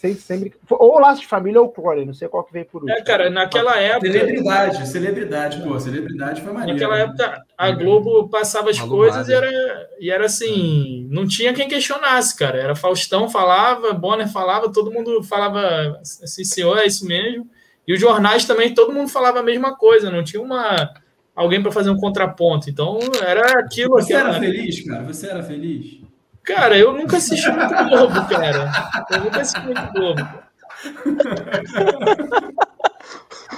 sempre, sempre. Ou Laço de Família ou Clone, não sei qual que veio por último. É, cara, naquela época. Celebridade, celebridade, pô, celebridade foi maneiro. Naquela né? época, a Globo passava as coisas e era, e era assim, não tinha quem questionasse, cara. Era Faustão falava, Bonner falava, todo mundo falava assim, senhor, é isso mesmo. E os jornais também, todo mundo falava a mesma coisa, não tinha uma alguém para fazer um contraponto. Então era aquilo. Você aquela... era feliz, cara? Você era feliz? Cara, eu nunca assisti muito Globo, cara. Eu nunca assisti muito Globo. [LAUGHS]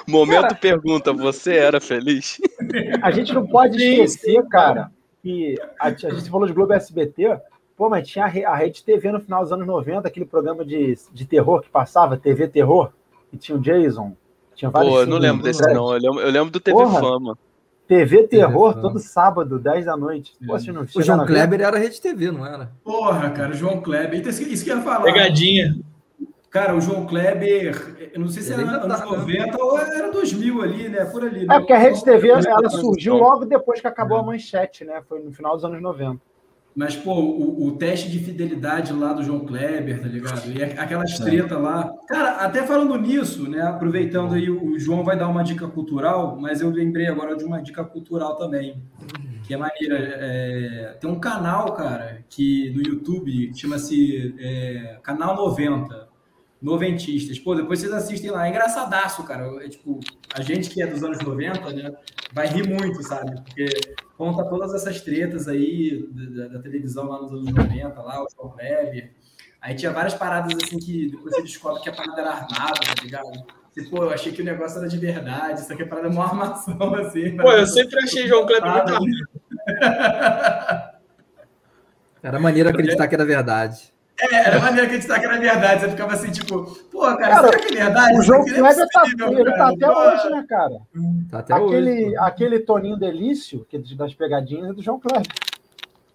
Momento cara, pergunta, você era feliz? A gente não pode esquecer, cara, que a, a gente falou de Globo SBT, pô, mas tinha a, a Rede TV no final dos anos 90, aquele programa de, de terror que passava, TV Terror, que tinha o Jason. Tinha vários Pô, eu não lembro desse não, eu lembro, eu lembro do TV Porra, Fama. TV Terror, todo sábado, 10 da noite. Pô, não o João Kleber era Rede TV, não era? Porra, cara, o João Kleber. Isso, isso que eu ia falar. Pegadinha. Cara, o João Kleber, eu não sei se Ele era anos tá, 90 né? ou era 2000 ali, né? Por ali. É, porque a Rede TV ela surgiu logo depois que acabou a manchete, né? Foi no final dos anos 90. Mas, pô, o, o, teste de fidelidade lá do João Kleber, tá ligado? E aquela treta lá. Cara, até falando nisso, né? Aproveitando aí, o João vai dar uma dica cultural, mas eu lembrei agora de uma dica cultural também, que é maneira. É, tem um canal, cara, que no YouTube chama-se é, Canal 90 noventistas. Pô, depois vocês assistem lá. É engraçadaço, cara. É, tipo, a gente que é dos anos 90, né, vai rir muito, sabe? Porque conta todas essas tretas aí da, da televisão lá nos anos 90, lá, o João Kleber. Aí tinha várias paradas assim que depois você descobre que a parada era armada, tá ligado? E, pô, eu achei que o negócio era de verdade, isso aqui é parada é uma armação, [LAUGHS] assim. Pô, eu sempre achei João Kleber muito armado. Era maneiro acreditar que era verdade. É, era maneiro acreditar que era verdade. Você ficava assim, tipo, pô, cara, cara será que é verdade? O jogo Kleber tá, ele tá até hoje, né, cara? Tá até aquele, hoje. Aquele Toninho Delício, que é das pegadinhas, é do João Kleber.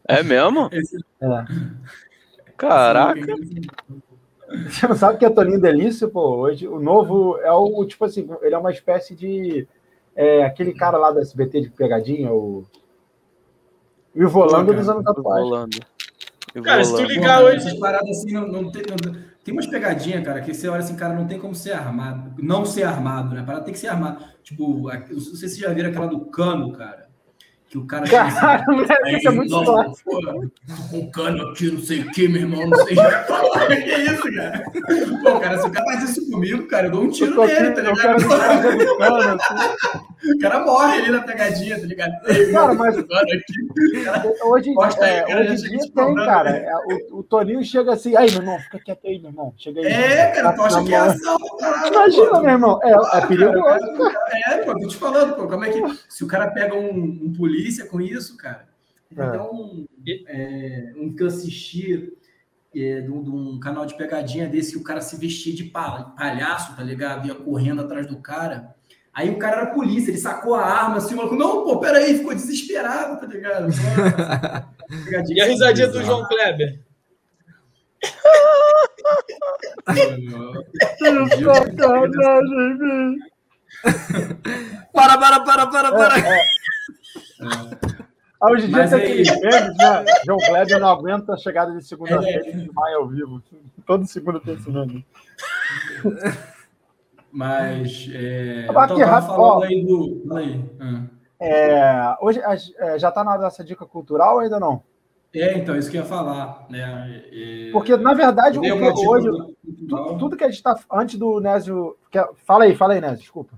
É mesmo? É. Caraca. Você não sabe o que é Toninho Delício, pô? Hoje, o novo é o, tipo assim, ele é uma espécie de. É, aquele cara lá do SBT de pegadinha, o. E o Volando dos anos atuais. Cara, se tu ligar hoje. Essas paradas assim, não, não tem. Não, tem umas pegadinhas, cara, que você olha assim, cara, não tem como ser armado. Não ser armado, né? A parada tem que ser armado. Tipo, não sei se vocês já viram aquela do cano, cara que o cara. Cara, assim, isso é muito. Um cano aqui, não sei o que, meu irmão, não sei o [LAUGHS] que é isso, cara. Pô, cara, se o cara faz isso comigo, cara, eu dou um tiro nele, tá ligado? [LAUGHS] Cara assim. O cara morre ali na pegadinha, tá ligado? Cara, mas. Hoje, é, hoje em dia tem, cara. É, o, o Toninho chega assim, aí, meu irmão, fica quieto aí, meu irmão. Chega aí. É, cara, tu acha que é ação, cara. Imagina, meu irmão. É, é perigoso. É, pô, tô te falando, pô, como é que. Se o cara pega um, um polícia polícia com isso, cara. É. um, é, um que eu assisti é, de, um canal de pegadinha desse que o cara se vestia de palhaço, tá ligado? Ia correndo atrás do cara. Aí o cara era polícia, ele sacou a arma assim, falou, não, pô, peraí, ficou desesperado, tá ligado? [LAUGHS] e a risadinha do João Kleber? [LAUGHS] [LAUGHS] para, para, para, para, para. É, é. Ah, hoje em dia tem aqueles memes, né? João Kleber não aguenta a chegada de segunda-feira é. de maio ao vivo. Todo segundo tem esse nome. Mas. É, aqui, rápido, falando aí do. Aí. Ah. É, hoje é, já está na hora dessa dica cultural ou ainda não? É, então, isso que eu ia falar. Né? É, Porque, na verdade, o que hoje, tudo, tudo, que a gente está. Antes do Nésio. Fala aí, fala aí, Nésio, desculpa.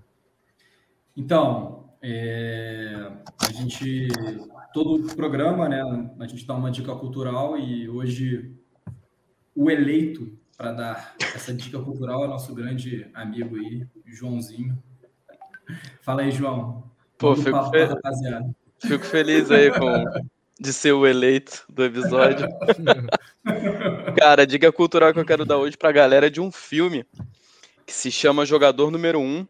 Então, é, a gente. Todo programa, né? A gente dá uma dica cultural e hoje o eleito para dar essa dica cultural é nosso grande amigo aí, Joãozinho. Fala aí, João. Pô, fico, fe... fico feliz aí com de ser o eleito do episódio. Cara, a dica cultural que eu quero dar hoje pra galera é de um filme que se chama Jogador Número 1.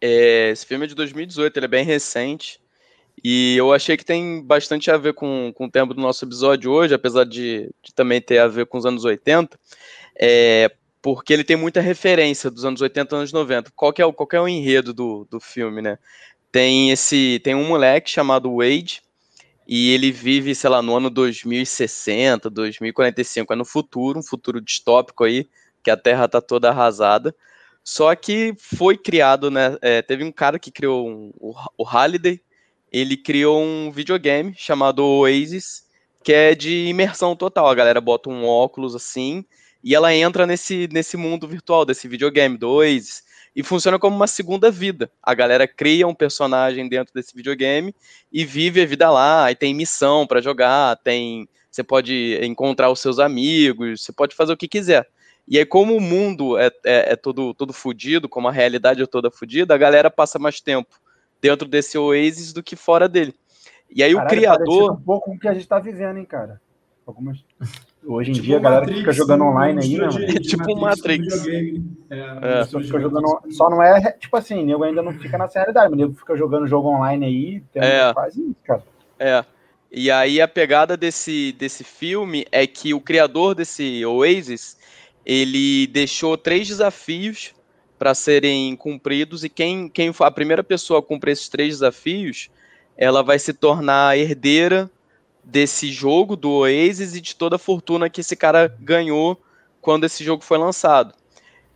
É, esse filme é de 2018, ele é bem recente. E eu achei que tem bastante a ver com, com o tempo do nosso episódio hoje, apesar de, de também ter a ver com os anos 80, é, porque ele tem muita referência dos anos 80 e anos 90. Qual que é, qual que é o enredo do, do filme, né? Tem esse tem um moleque chamado Wade, e ele vive, sei lá, no ano 2060, 2045, é no futuro, um futuro distópico aí, que a Terra tá toda arrasada. Só que foi criado, né? É, teve um cara que criou um, o, o Halliday, ele criou um videogame chamado Oasis, que é de imersão total. A galera bota um óculos assim e ela entra nesse, nesse mundo virtual desse videogame do Oasis e funciona como uma segunda vida. A galera cria um personagem dentro desse videogame e vive a vida lá, e tem missão para jogar, tem você pode encontrar os seus amigos, você pode fazer o que quiser. E aí, como o mundo é, é, é todo, todo fudido, como a realidade é toda fudida, a galera passa mais tempo dentro desse Oasis do que fora dele. E aí Caralho, o criador. Um pouco com o que a gente está vivendo, hein, cara? Algumas... Hoje em tipo dia a galera Matrix, fica jogando online aí, né, mano? [LAUGHS] É tipo um Matrix. É, é. Jogando, só não é, tipo assim, nego ainda não fica nessa realidade, mas nego fica jogando jogo online aí, é. faz isso, cara. É. E aí a pegada desse, desse filme é que o criador desse Oasis, ele deixou três desafios para serem cumpridos e quem, quem a primeira pessoa a cumprir esses três desafios, ela vai se tornar herdeira desse jogo do Oasis e de toda a fortuna que esse cara ganhou quando esse jogo foi lançado.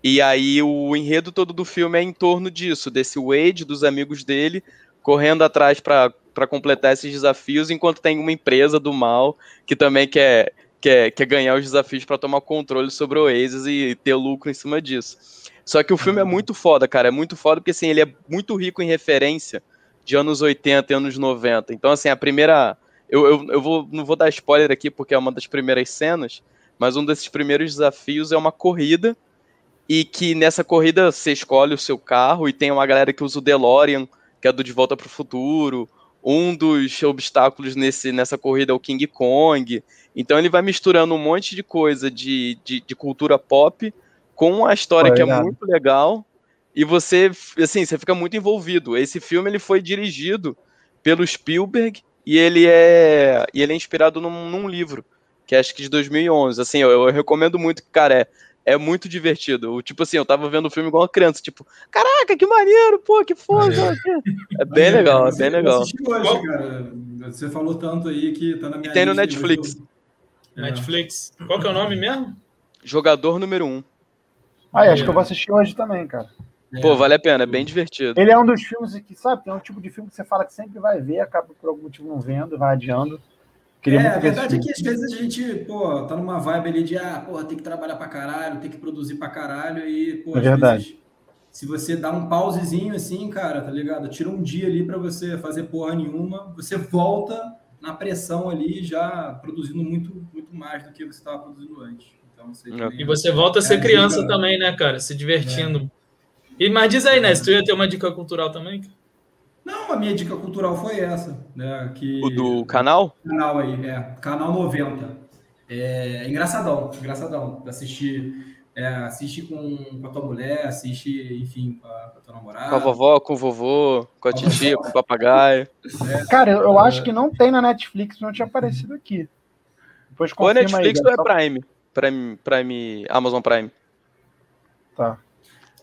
E aí o enredo todo do filme é em torno disso, desse Wade, dos amigos dele, correndo atrás para completar esses desafios, enquanto tem uma empresa do mal que também quer, quer, quer ganhar os desafios para tomar controle sobre o Oasis e ter lucro em cima disso. Só que o filme é muito foda, cara, é muito foda porque assim, ele é muito rico em referência de anos 80 e anos 90. Então, assim, a primeira eu, eu, eu vou, não vou dar spoiler aqui porque é uma das primeiras cenas, mas um desses primeiros desafios é uma corrida e que nessa corrida você escolhe o seu carro e tem uma galera que usa o DeLorean, que é do De Volta para o Futuro. Um dos obstáculos nesse, nessa corrida é o King Kong. Então ele vai misturando um monte de coisa de, de, de cultura pop com a história que é muito legal. E você, assim, você fica muito envolvido. Esse filme ele foi dirigido pelo Spielberg e ele é, e ele é inspirado num, num livro, que é, acho que de 2011. Assim, eu, eu recomendo muito, que, cara, é, é muito divertido. Tipo assim, eu tava vendo o filme igual uma criança, tipo, caraca, que maneiro, pô, que foda. É, é bem legal, é bem legal. Hoje, cara. Você falou tanto aí que tá na minha E tem no Netflix. É. Netflix. Qual que é o nome mesmo? Jogador número 1. Um. Ah, acho que eu vou assistir hoje também, cara. Pô, é. vale a pena, é bem divertido. Ele é um dos filmes que, sabe, é um tipo de filme que você fala que sempre vai ver, acaba por algum motivo não vendo, vai adiando. Queria é, a verdade é que às vezes a gente, pô, tá numa vibe ali de, ah, porra, tem que trabalhar pra caralho, tem que produzir pra caralho, e, pô, é verdade. Vezes, se você dá um pausezinho assim, cara, tá ligado? Tira um dia ali para você fazer porra nenhuma, você volta na pressão ali, já produzindo muito, muito mais do que você estava produzindo antes. Então, você é. e você volta a ser é criança dica, também, né, cara? Se divertindo. É. E, mas diz aí, né? Se tu ia ter uma dica cultural também? Não, a minha dica cultural foi essa. Né, que... O do canal? Canal aí, é. Canal 90. É, engraçadão, engraçadão. Assistir, é, assiste com, com a tua mulher, assiste, enfim, com a, com a tua namorada. Com a vovó, com o vovô, com a titia, com o papagaio. É. Cara, eu, eu acho que não tem na Netflix, não tinha aparecido aqui. Depois ou é Netflix aí, ou é Prime? Prime? Prime, Amazon Prime. Tá.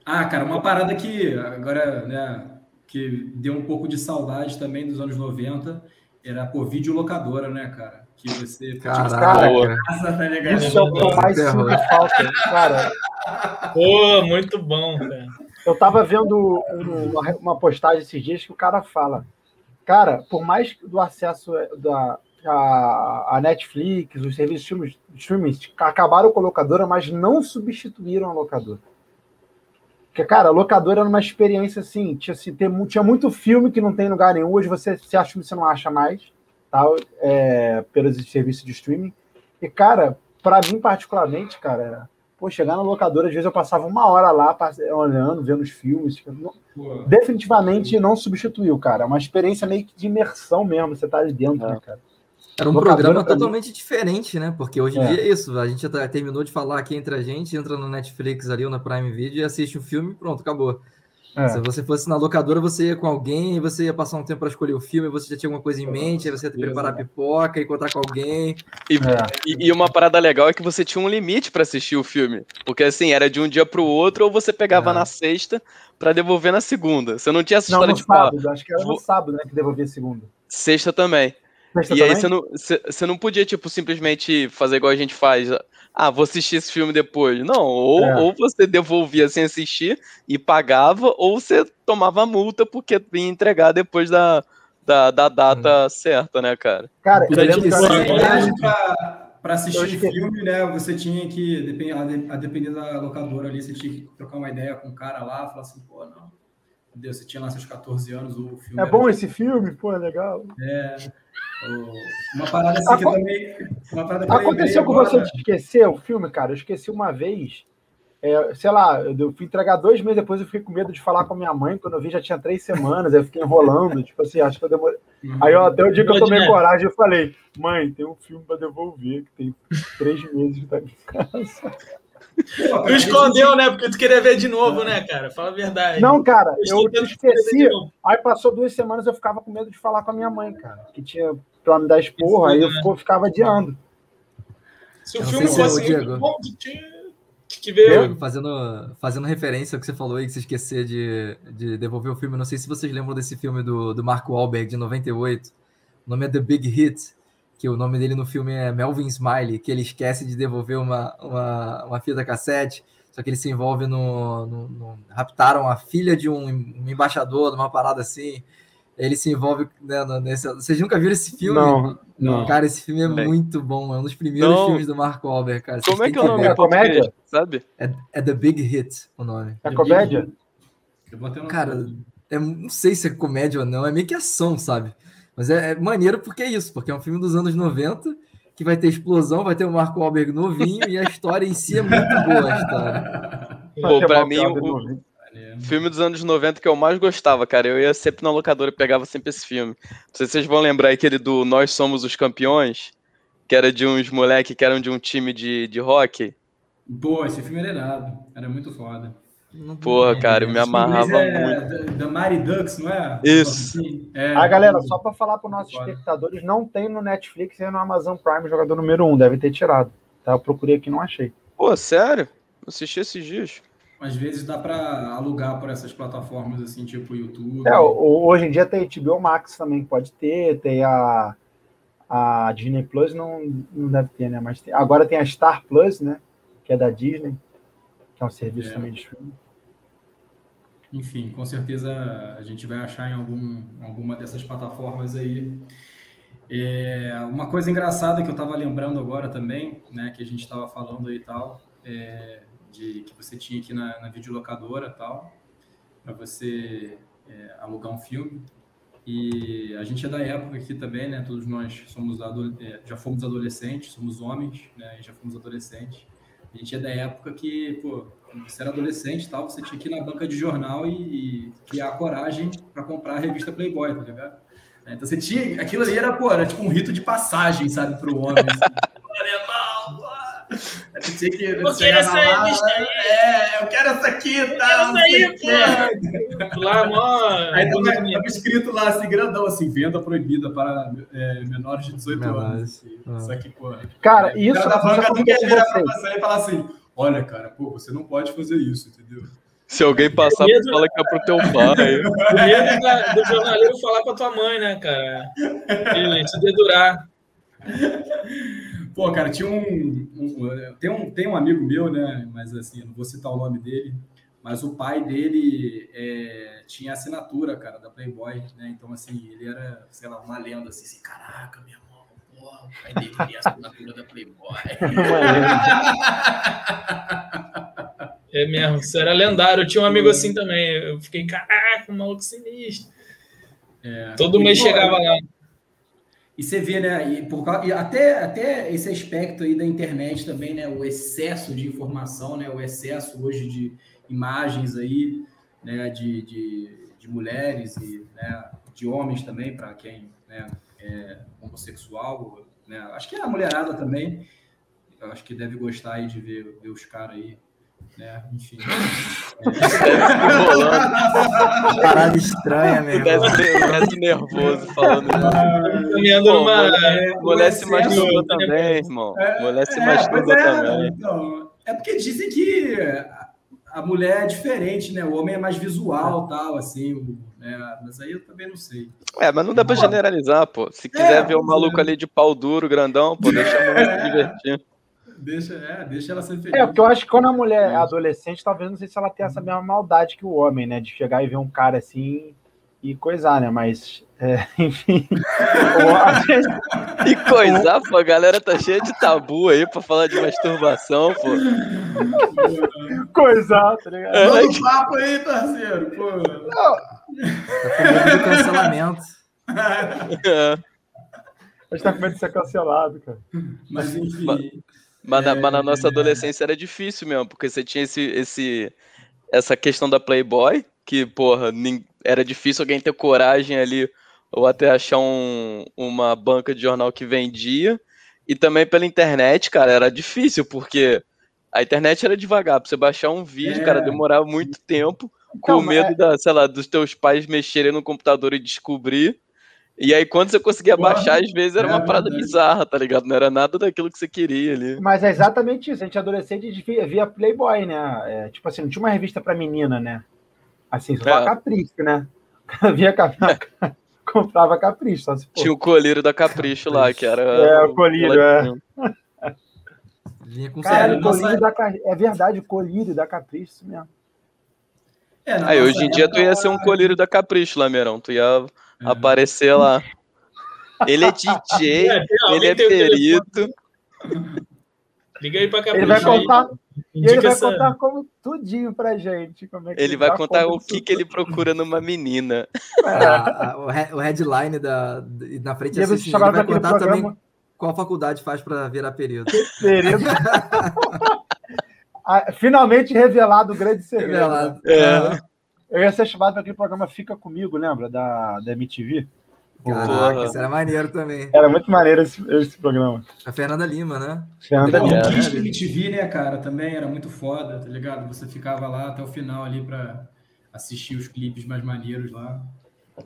Ah, cara, uma parada que agora, né, que deu um pouco de saudade também dos anos 90 era por videolocadora, né, cara? Que você Caraca, cara, casa, tá isso é o que eu mais sinto falta, cara. Pô, muito bom, cara. Eu tava vendo uma, uma postagem esses dias que o cara fala, cara, por mais do acesso da a, a Netflix, os serviços de streaming acabaram com a locadora, mas não substituíram a locadora. Porque, cara, a locadora era uma experiência assim, tinha, assim, tem, tinha muito filme que não tem lugar nenhum, hoje você se acha que você não acha mais, tá? É, pelos serviços de streaming. E, cara, para mim particularmente, cara, pô, chegar na locadora, às vezes eu passava uma hora lá olhando, vendo os filmes. Não, definitivamente não substituiu, cara. É uma experiência meio que de imersão mesmo, você tá ali dentro, é. né, cara? Era um programa totalmente diferente, né? Porque hoje em é. dia é isso. A gente já terminou de falar aqui entre a gente, entra no Netflix ali ou na Prime Video e assiste o um filme pronto, acabou. É. Se você fosse na locadora, você ia com alguém, você ia passar um tempo para escolher o filme, você já tinha alguma coisa em mente, aí você ia preparar pipoca, encontrar com alguém. E, é. e, uma parada legal é que você tinha um limite para assistir o filme. Porque assim, era de um dia para o outro, ou você pegava é. na sexta para devolver na segunda. Você não tinha essa história de sábado, acho que era no sábado, né, que devolvia segunda. Sexta também. E aí você não, você não podia, tipo, simplesmente fazer igual a gente faz ah, vou assistir esse filme depois. Não, ou, é. ou você devolvia sem assistir e pagava, ou você tomava multa porque ia entregar depois da, da, da data hum. certa, né, cara? Cara, eu lembro que para assistir filme, né, você tinha que, a depender da locadora ali, você tinha que trocar uma ideia com o cara lá, falar assim, pô, não, Deus, você tinha lá seus 14 anos, o filme. É bom esse filme, pô, é legal. É. Uma parada assim que também. Uma parada que Aconteceu com agora... você de esquecer o filme, cara? Eu esqueci uma vez. É, sei lá, eu fui entregar dois meses depois, eu fiquei com medo de falar com a minha mãe. Quando eu vi, já tinha três semanas, aí eu fiquei enrolando. [LAUGHS] tipo assim, acho que eu demorei. Uhum. Aí eu, até o dia que eu tomei coragem, eu falei: mãe, tem um filme para devolver, que tem três meses que tá aqui em casa. Tu escondeu, né? Porque tu queria ver de novo, né, cara? Fala a verdade. Não, cara, eu, eu esqueci. Aí passou duas semanas, eu ficava com medo de falar com a minha mãe, cara. Que tinha pra me dar esporra, aí eu né? ficava adiando. Se o filme fosse muito bom, que veio. Fazendo, fazendo referência ao que você falou aí, que você esquecer de, de devolver o filme, não sei se vocês lembram desse filme do, do Marco Wahlberg, de 98. O nome é The Big Hit que o nome dele no filme é Melvin Smiley, que ele esquece de devolver uma, uma, uma fita cassete, só que ele se envolve no, no, no raptaram a filha de um, um, embaixador, numa parada assim. Ele se envolve né, nesse. Vocês nunca viram esse filme? Não, não. Cara, esse filme é, muito bom. É um dos primeiros não. filmes do Mark Wahlberg, cara. Como é que é o nome? É comédia? Sabe? É, é The Big Hit o nome. É comédia? Cara, é, não sei se é comédia ou não. É meio que ação, sabe? Mas é, é, maneiro porque é isso, porque é um filme dos anos 90 que vai ter explosão, vai ter o Marco Wahlberg novinho e a história em si é muito boa a história. Pô, pra mim, o, filme dos anos 90 que eu mais gostava, cara, eu ia sempre na locadora e pegava sempre esse filme. Não sei se vocês vão lembrar aquele do Nós Somos os Campeões, que era de uns moleques que eram de um time de, de hockey. Pô, esse filme era irado, era muito foda. Porra, cara, eu me amarrava é muito. Da Mary Ducks, não é? Isso. É, ah, galera, só para falar para os nossos espectadores, não tem no Netflix e no Amazon Prime jogador número 1, um, deve ter tirado. Tá? Eu procurei aqui não achei. Pô, sério? Assisti esses dias. Às vezes dá para alugar por essas plataformas assim, tipo YouTube. É, hoje em dia tem HBO Max também, pode ter, tem a, a Disney Plus, não, não deve ter, né? Mas tem, agora tem a Star Plus, né? Que é da Disney que é um serviço é. também de streaming. Enfim, com certeza a gente vai achar em algum, alguma dessas plataformas aí. É, uma coisa engraçada que eu estava lembrando agora também, né, que a gente estava falando aí e tal, é, de que você tinha aqui na, na videolocadora tal, para você é, alugar um filme. E a gente é da época aqui também, né? Todos nós somos é, já fomos adolescentes, somos homens, né? E já fomos adolescentes. A gente é da época que, pô, você era adolescente e tal, você tinha que ir na banca de jornal e, e criar a coragem para comprar a revista Playboy, tá ligado? É, então você tinha. Aquilo ali era, pô, era tipo um rito de passagem, sabe, para o homem. Assim. [LAUGHS] Eu tinha que. Eu quero essa revista aí. É, eu quero essa aqui, tá? Eu quero essa aí, pô. Lá, mano. [LAUGHS] Aí tava, escrito lá, assim, grandão, assim, venda proibida para é, menores de 18 anos. Assim. Ah. Isso aqui, pô. Cara, isso. O cara da banca nunca ia virar pra você e falar assim: olha, cara, pô, você não pode fazer isso, entendeu? Se alguém passar, medo... fala que é pro teu pai. [LAUGHS] O medo do jornaleiro falar com a tua mãe, né, cara? E te dedurar. Pô, cara, tinha um, um, tem um. Tem um amigo meu, né? Mas assim, não vou citar o nome dele. Mas o pai dele é, tinha assinatura, cara, da Playboy, né? Então, assim, ele era, sei lá, uma lenda, assim, assim caraca, meu porra, o pai dele assinatura da Playboy. [LAUGHS] é mesmo, isso era lendário. Eu tinha um amigo assim também. Eu fiquei, caraca, um maluco sinistro. É, Todo mês chegava lá. E você vê, né? E, por, e até, até esse aspecto aí da internet também, né? O excesso de informação, né? O excesso hoje de imagens aí, né? De, de, de mulheres e né, de homens também, para quem né, é homossexual, né? Acho que é a mulherada também. Eu acho que deve gostar aí de ver, ver os caras aí né? Enfim. É... Parada estranha mesmo. Desce nervoso falando. Ah, Pô, uma, mulher, mulher se masturba também, irmão. É, mulher se é, masturba é, também. Então, é porque dizem que a mulher é diferente, né? O homem é mais visual, tal, assim. Né? Mas aí eu também não sei. É, mas não dá pra generalizar, pô. Se quiser é, ver o maluco é. ali de pau duro, grandão, pô, deixa a mulher se divertir. Deixa, é, deixa ela ser feliz. É, porque eu acho que quando a mulher é adolescente, talvez não sei se ela tem essa mesma maldade que o homem, né? De chegar e ver um cara assim e coisar, né? Mas, é, [LAUGHS] enfim. [LAUGHS] e coisar, pô, a galera tá cheia de tabu aí pra falar de masturbação, pô. coisar, tá ligado? É, Manda um papo aí, parceiro, pô. Não. Tá com medo do cancelamento. [LAUGHS] É. A gente tá com medo de ser cancelado, cara. Mas enfim. Mas, na, mas na nossa adolescência era difícil mesmo, porque você tinha esse, esse, essa questão da Playboy, que, porra, era difícil alguém ter coragem ali, ou até achar um, uma banca de jornal que vendia. E também pela internet, cara, era difícil, porque a internet era devagar. Pra você baixar um vídeo, é. cara, demorava muito tempo, com então, medo é... da, sei lá, dos teus pais mexerem no computador e descobrir. E aí, quando você conseguia baixar, às vezes era é uma parada bizarra, tá ligado? Não era nada daquilo que você queria ali. Mas é exatamente isso. A gente adolescente via Playboy, né? É, tipo assim, não tinha uma revista pra menina, né? Assim, só é. Capricho, né? via Capricho. [LAUGHS] comprava Capricho. Só se Tinha o colírio da Capricho lá, que era. É, o colírio, é. Vinha com Cara, o colírio da, é verdade, o colírio da Capricho, isso mesmo. É, aí, hoje em dia tu ia ser um colírio da Capricho, Lameirão. Tu ia Uhum. aparecer lá. Ele é [LAUGHS] DJ, é, ele é perito. Liga aí pra Ele vai contar, e ele vai essa... contar como tudinho pra gente. Como é ele, ele vai contar o que, que ele procura numa menina. [LAUGHS] É. o headline da, na frente é assim, ele vai contar programa... também qual faculdade faz para virar perito. Perito. [LAUGHS] Ah, finalmente revelado o grande segredo. Revelado. É. Eu ia ser chamado para aquele programa Fica Comigo, lembra? Da, da MTV. Caraca, isso era maneiro também. Era muito maneiro esse, esse programa. A Fernanda Lima, né? Fernanda Lima. O Kiss MTV, né, cara, também era muito foda, tá ligado? Você ficava lá até o final ali para assistir os clipes mais maneiros lá.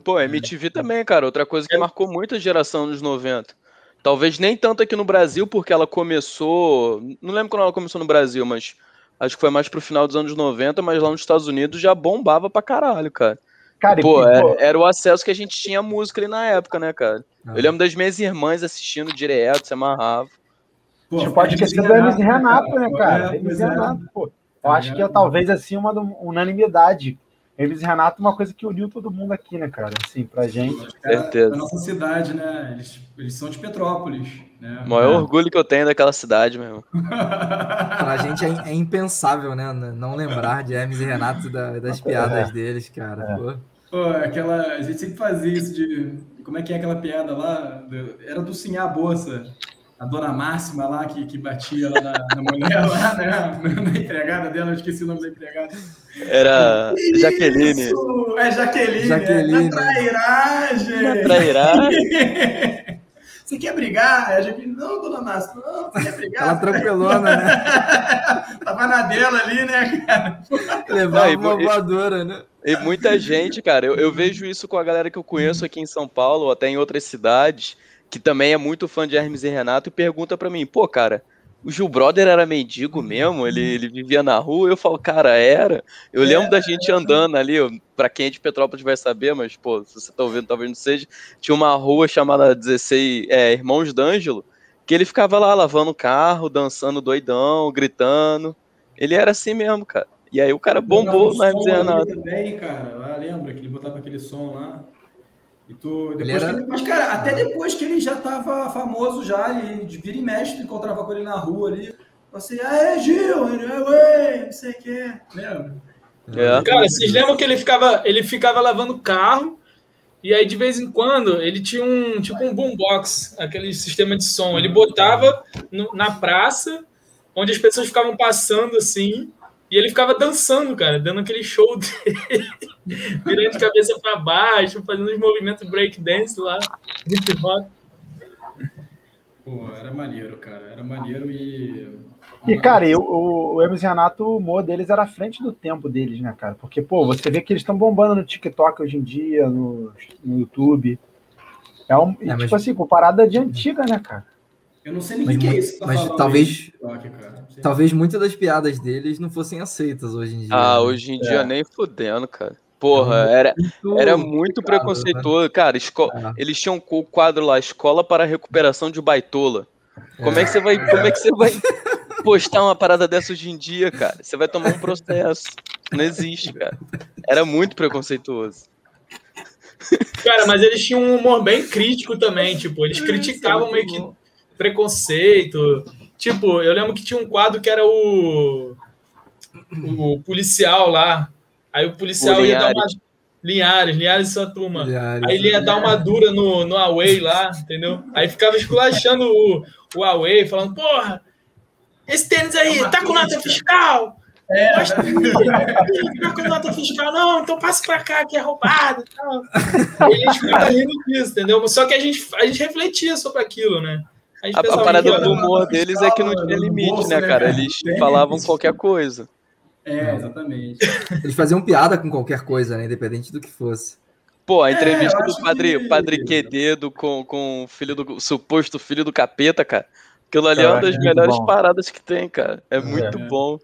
Pô, MTV também, cara, outra coisa que marcou muito a geração dos 90. Talvez nem tanto aqui no Brasil, porque ela começou. Não lembro quando ela começou no Brasil, mas Acho que foi mais pro final dos anos 90, mas lá nos Estados Unidos já bombava pra caralho, cara. Cara, pô, e, pô, era, era, o acesso que a gente tinha à música ali na época, né, cara? Ah. Eu lembro das minhas irmãs assistindo direto, se amarrava. Pô, a gente pode esquecer do Hermes Renato, né, cara? Hermes é. Renato, pô. Eu acho que é talvez assim uma unanimidade Hermes e Renato, uma coisa que uniu todo mundo aqui, né, cara? Assim, pra gente. É, Certeza. A nossa cidade, né? Eles, eles são de Petrópolis. Né? O maior é. orgulho que eu tenho daquela cidade, meu. pra [LAUGHS] gente é, é, impensável, né? Não lembrar de Hermes e Renato da, das piadas é. deles, cara. É. Pô. Pô, aquela. A gente sempre fazia isso de. Como é que é aquela piada lá? Era do Sinhá Bolsa a dona Máxima lá que, que batia lá na, na mulher lá, né? Na empregada dela, eu esqueci o nome da empregada. Era Isso, Jaqueline. É Jaqueline. Jaqueline. É, na trairagem. Na trairagem. [LAUGHS] Você quer brigar? É a Jaqueline, não, dona Máxima, não, você quer brigar? Ela tranquilona, né? [LAUGHS] Tava na dela ali, né, cara? Levava uma voadora, né? E muita gente, cara, eu, eu vejo isso com a galera que eu conheço aqui em São Paulo, ou até em outras cidades, que também é muito fã de Hermes e Renato, e pergunta para mim, pô, cara, o Gil Brother era mendigo mesmo, ele, ele vivia na rua, eu falo, cara, era. Eu é, lembro da gente andando ali, para quem é de Petrópolis vai saber, mas, pô, se você tá ouvindo, talvez não seja, tinha uma rua chamada 16 é, Irmãos d'Ângelo, que ele ficava lá lavando o carro, dançando doidão, gritando. Ele era assim mesmo, cara. E aí o cara bombou, mas não dizia nada. Também, cara, lembra que ele botava aquele som lá. E tu, depois era... ele, mas, cara, até depois que ele já tava famoso já, e de vira e mexe, tu encontrava com ele na rua ali. Você, ah, Gil, ele, ué, não sei o que. Lembra? É. Cara, vocês lembram que ele ficava, ele ficava lavando carro e aí de vez em quando ele tinha um tipo um boombox, aquele sistema de som. Ele botava no, na praça, onde as pessoas ficavam passando assim, e ele ficava dançando, cara, dando aquele show [LAUGHS] dele, virando de cabeça para baixo, fazendo os movimentos breakdance lá, hip hop. Pô, era maneiro, cara, era maneiro e. E, cara, eu, o, o Hermes Renato, o humor deles era à frente do tempo deles, né, cara? Porque, pô, você vê que eles estão bombando no TikTok hoje em dia, no, no YouTube. É, um, é, tipo mas... assim, com parada de antiga, né, cara? Eu não sei nem o que, é isso. Tá mas talvez, talvez muitas das piadas deles não fossem aceitas hoje em dia. Ah, né? hoje em dia é. nem fudendo, cara. Porra, era, era muito né? preconceituoso. Né? Cara, esco... É. eles tinham o quadro lá, Escola para a Recuperação de Baitola. Como é, que você vai, como é que você vai postar uma parada dessa hoje em dia, cara? Você vai tomar um processo. Não existe, cara. Era muito preconceituoso. Cara, mas eles tinham um humor bem crítico também, tipo, eles criticavam meio que preconceito. Tipo, eu lembro que tinha um quadro que era o, o policial lá. Aí o policial o ia dar uma. Linhares, Linhares e sua turma. Linhares, aí ele ia dar uma dura no, no Away lá, entendeu? Aí ficava esculachando o, o Away, falando, porra, esse tênis aí, é tá com nota fiscal? É. Tá com nota fiscal, não, então passa pra cá que é roubado. E a gente ficava rindo disso, entendeu? Só que a gente, a gente refletia sobre aquilo, né? A, a parada do humor deles é que não tinha limite, né, cara? Eles falavam qualquer coisa. É, exatamente. Eles faziam piada com qualquer coisa, né? Independente do que fosse. Pô, a entrevista é, do padre, que... padre Quededo com, com o filho do suposto filho do capeta, cara. Aquilo ali é uma das melhores bom. paradas que tem, cara. É, é. muito é. bom.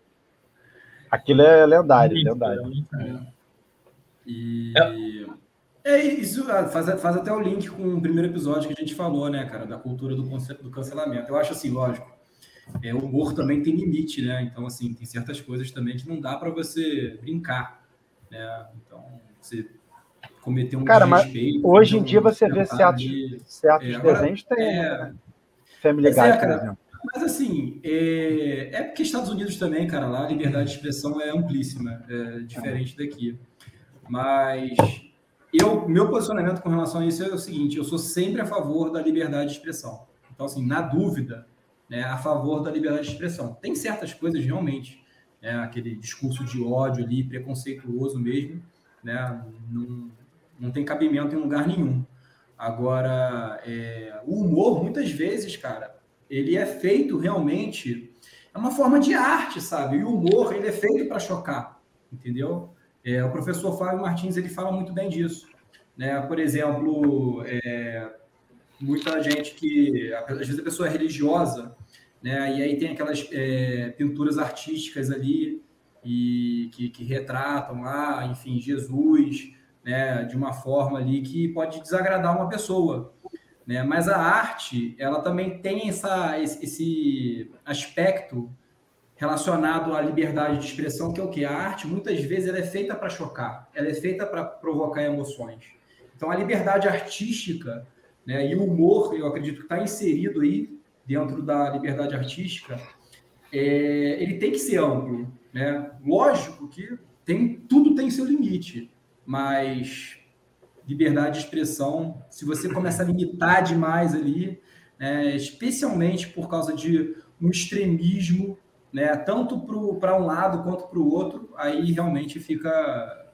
Aquilo é lendário, lendário. É. E é isso, ah, faz, faz até o link com o primeiro episódio que a gente falou, né, cara, da cultura do, do cancelamento. Eu acho assim, lógico, é, o humor também tem limite, né? Então, assim, tem certas coisas também que não dá para você brincar, né? Então, você cometer um Cara, mas hoje em dia você vê certos, de... certos é, agora, desenhos tem, é... né? Family Guy, é, por exemplo. Mas assim, é, é porque Estados Unidos também, cara, lá a liberdade de expressão é amplíssima, é diferente daqui. Mas eu, meu posicionamento com relação a isso é o seguinte: eu sou sempre a favor da liberdade de expressão. Então, assim, na dúvida, né, a favor da liberdade de expressão. Tem certas coisas realmente, né, aquele discurso de ódio ali, preconceituoso mesmo, né, não, não tem cabimento em lugar nenhum. Agora, é, o humor, muitas vezes, cara, ele é feito realmente. É uma forma de arte, sabe? E o humor, ele é feito para chocar, entendeu? É, o professor Fábio Martins ele fala muito bem disso. Né? Por exemplo, é, muita gente que às vezes a pessoa é religiosa, né? E aí tem aquelas é, pinturas artísticas ali e que, que, retratam lá, enfim, Jesus, né? De uma forma ali que pode desagradar uma pessoa, né? Mas a arte, ela também tem essa, esse aspecto relacionado à liberdade de expressão, que é o que? A arte, muitas vezes, ela é feita para chocar, ela é feita para provocar emoções. Então, a liberdade artística né, e o humor, eu acredito que está inserido aí dentro da liberdade artística, é, ele tem que ser amplo. Né? Lógico que tem, tudo tem seu limite, mas liberdade de expressão, se você começa a limitar demais ali, é, especialmente por causa de um extremismo né? Tanto para um lado quanto para o outro, aí realmente fica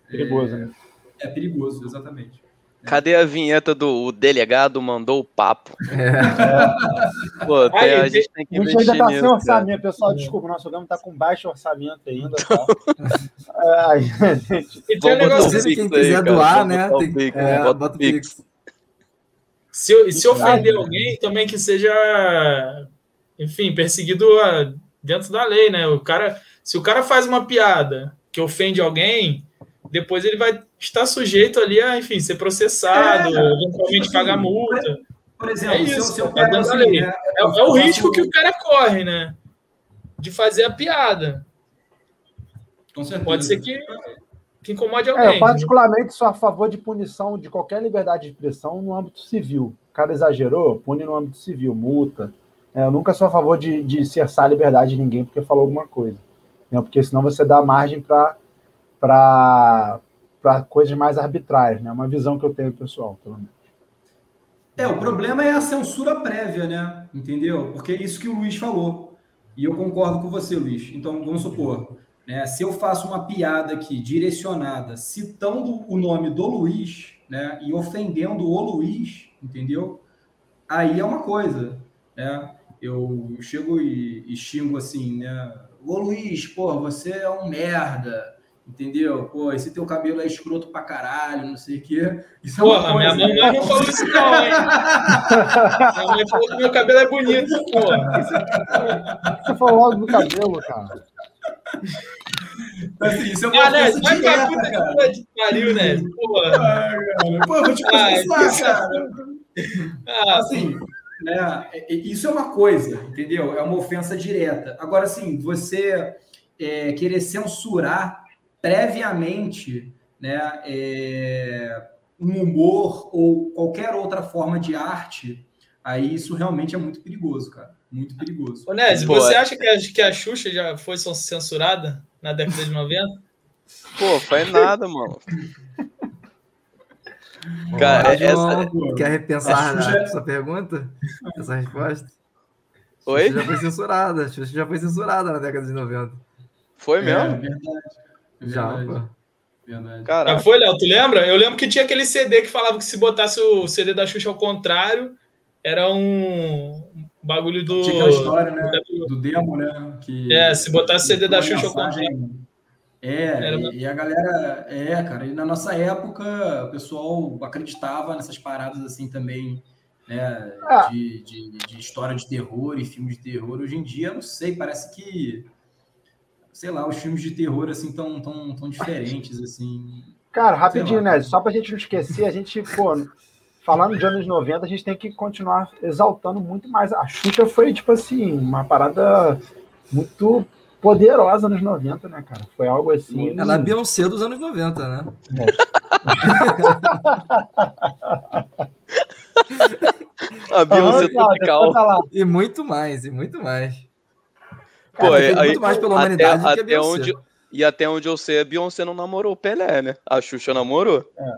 perigoso, é, né? É perigoso, exatamente. Cadê a vinheta do o delegado mandou o papo? [LAUGHS] É. Pô, tem, a gente tem que a gente ainda está sem orçamento, cara. pessoal. Desculpa, o nosso programa está com baixo orçamento ainda. Tá? [LAUGHS] é, gente... E tem um negócio, quem quiser aí, doar, né? Tem, é, bota bota Pix. Se, se ofender alguém, também que seja enfim, perseguido ah, dentro da lei, né? O cara, se o cara faz uma piada que ofende alguém, depois ele vai estar sujeito ali a, enfim, ser processado, é, eventualmente tipo pagar assim, multa. Por exemplo, é isso, se eu, se eu é, assim, né, é, é, o risco que o cara corre, né? De fazer a piada. Pode ser que, que incomode alguém. É, eu particularmente sou a favor de punição de qualquer liberdade de expressão no âmbito civil. O cara exagerou, pune no âmbito civil, multa. É, eu nunca sou a favor de, de cerçar a liberdade de ninguém porque falou alguma coisa. Né? Porque senão você dá margem para coisas mais arbitrárias. É né? uma visão que eu tenho pessoal, pelo menos. É, o problema é a censura prévia, né? Entendeu? Porque é isso que o Luiz falou. E eu concordo com você, Luiz. Então, vamos supor, né, se eu faço uma piada aqui direcionada, citando o nome do Luiz, né, e ofendendo o Luiz, entendeu? Aí é uma coisa, né? Eu chego e, e xingo assim, né? Ô Luiz, pô, você é um merda, Entendeu? Pô, esse teu cabelo é escroto pra caralho, não sei o quê. Isso é Porra, minha mamãe não falou isso não, hein? minha mãe falou que meu cabelo é bonito, porra. Você falou logo do cabelo, cara. Assim, isso é uma ah, né? Vai pra puta cara. de pariu, né? Porra. Ah, cara. Pô, vou te processar, cara. Ah, assim, né? Isso é uma coisa, entendeu? É uma ofensa direta. Agora, assim, você é, querer censurar previamente né, é, um humor ou qualquer outra forma de arte, aí isso realmente é muito perigoso, cara. Muito perigoso. Onésio, você é. acha que a, que a Xuxa já foi censurada na década de 90? Pô, foi nada, mano. Cara, essa... Quer repensar Xuxa... essa pergunta? Essa resposta? Oi? Xuxa já foi censurada. A Xuxa já foi censurada na década de 90. Foi mesmo? É, verdade. Já, pô. Verdade. Foi, Léo? Tu lembra? Eu lembro que tinha aquele CD que falava que se botasse o CD da Xuxa ao contrário, era um bagulho do. Tinha aquela história, né? Do demo, né? Que, é, se botasse o CD da Xuxa ao contrário. É, e, e, a galera, é, cara, e na nossa época o pessoal acreditava nessas paradas assim também, né, ah. de, de, de, história de terror e filmes de terror. Hoje em dia, não sei, parece que sei lá, os filmes de terror assim tão, tão, tão diferentes, assim. Cara, rapidinho, né? Só pra gente não esquecer, a gente, pô, falando de anos 90, a gente tem que continuar exaltando muito mais. A Xuxa foi, tipo assim, uma parada muito poderosa nos 90, né, cara? Foi algo assim. Ela é Beyoncé dos anos 90, né? É. [LAUGHS] a Beyoncé ah, tropical. E muito mais, e muito mais. Pô, aí, muito mais pela humanidade até, até onde E até onde eu sei, a Beyoncé não namorou o Pelé, né? A Xuxa namorou. É.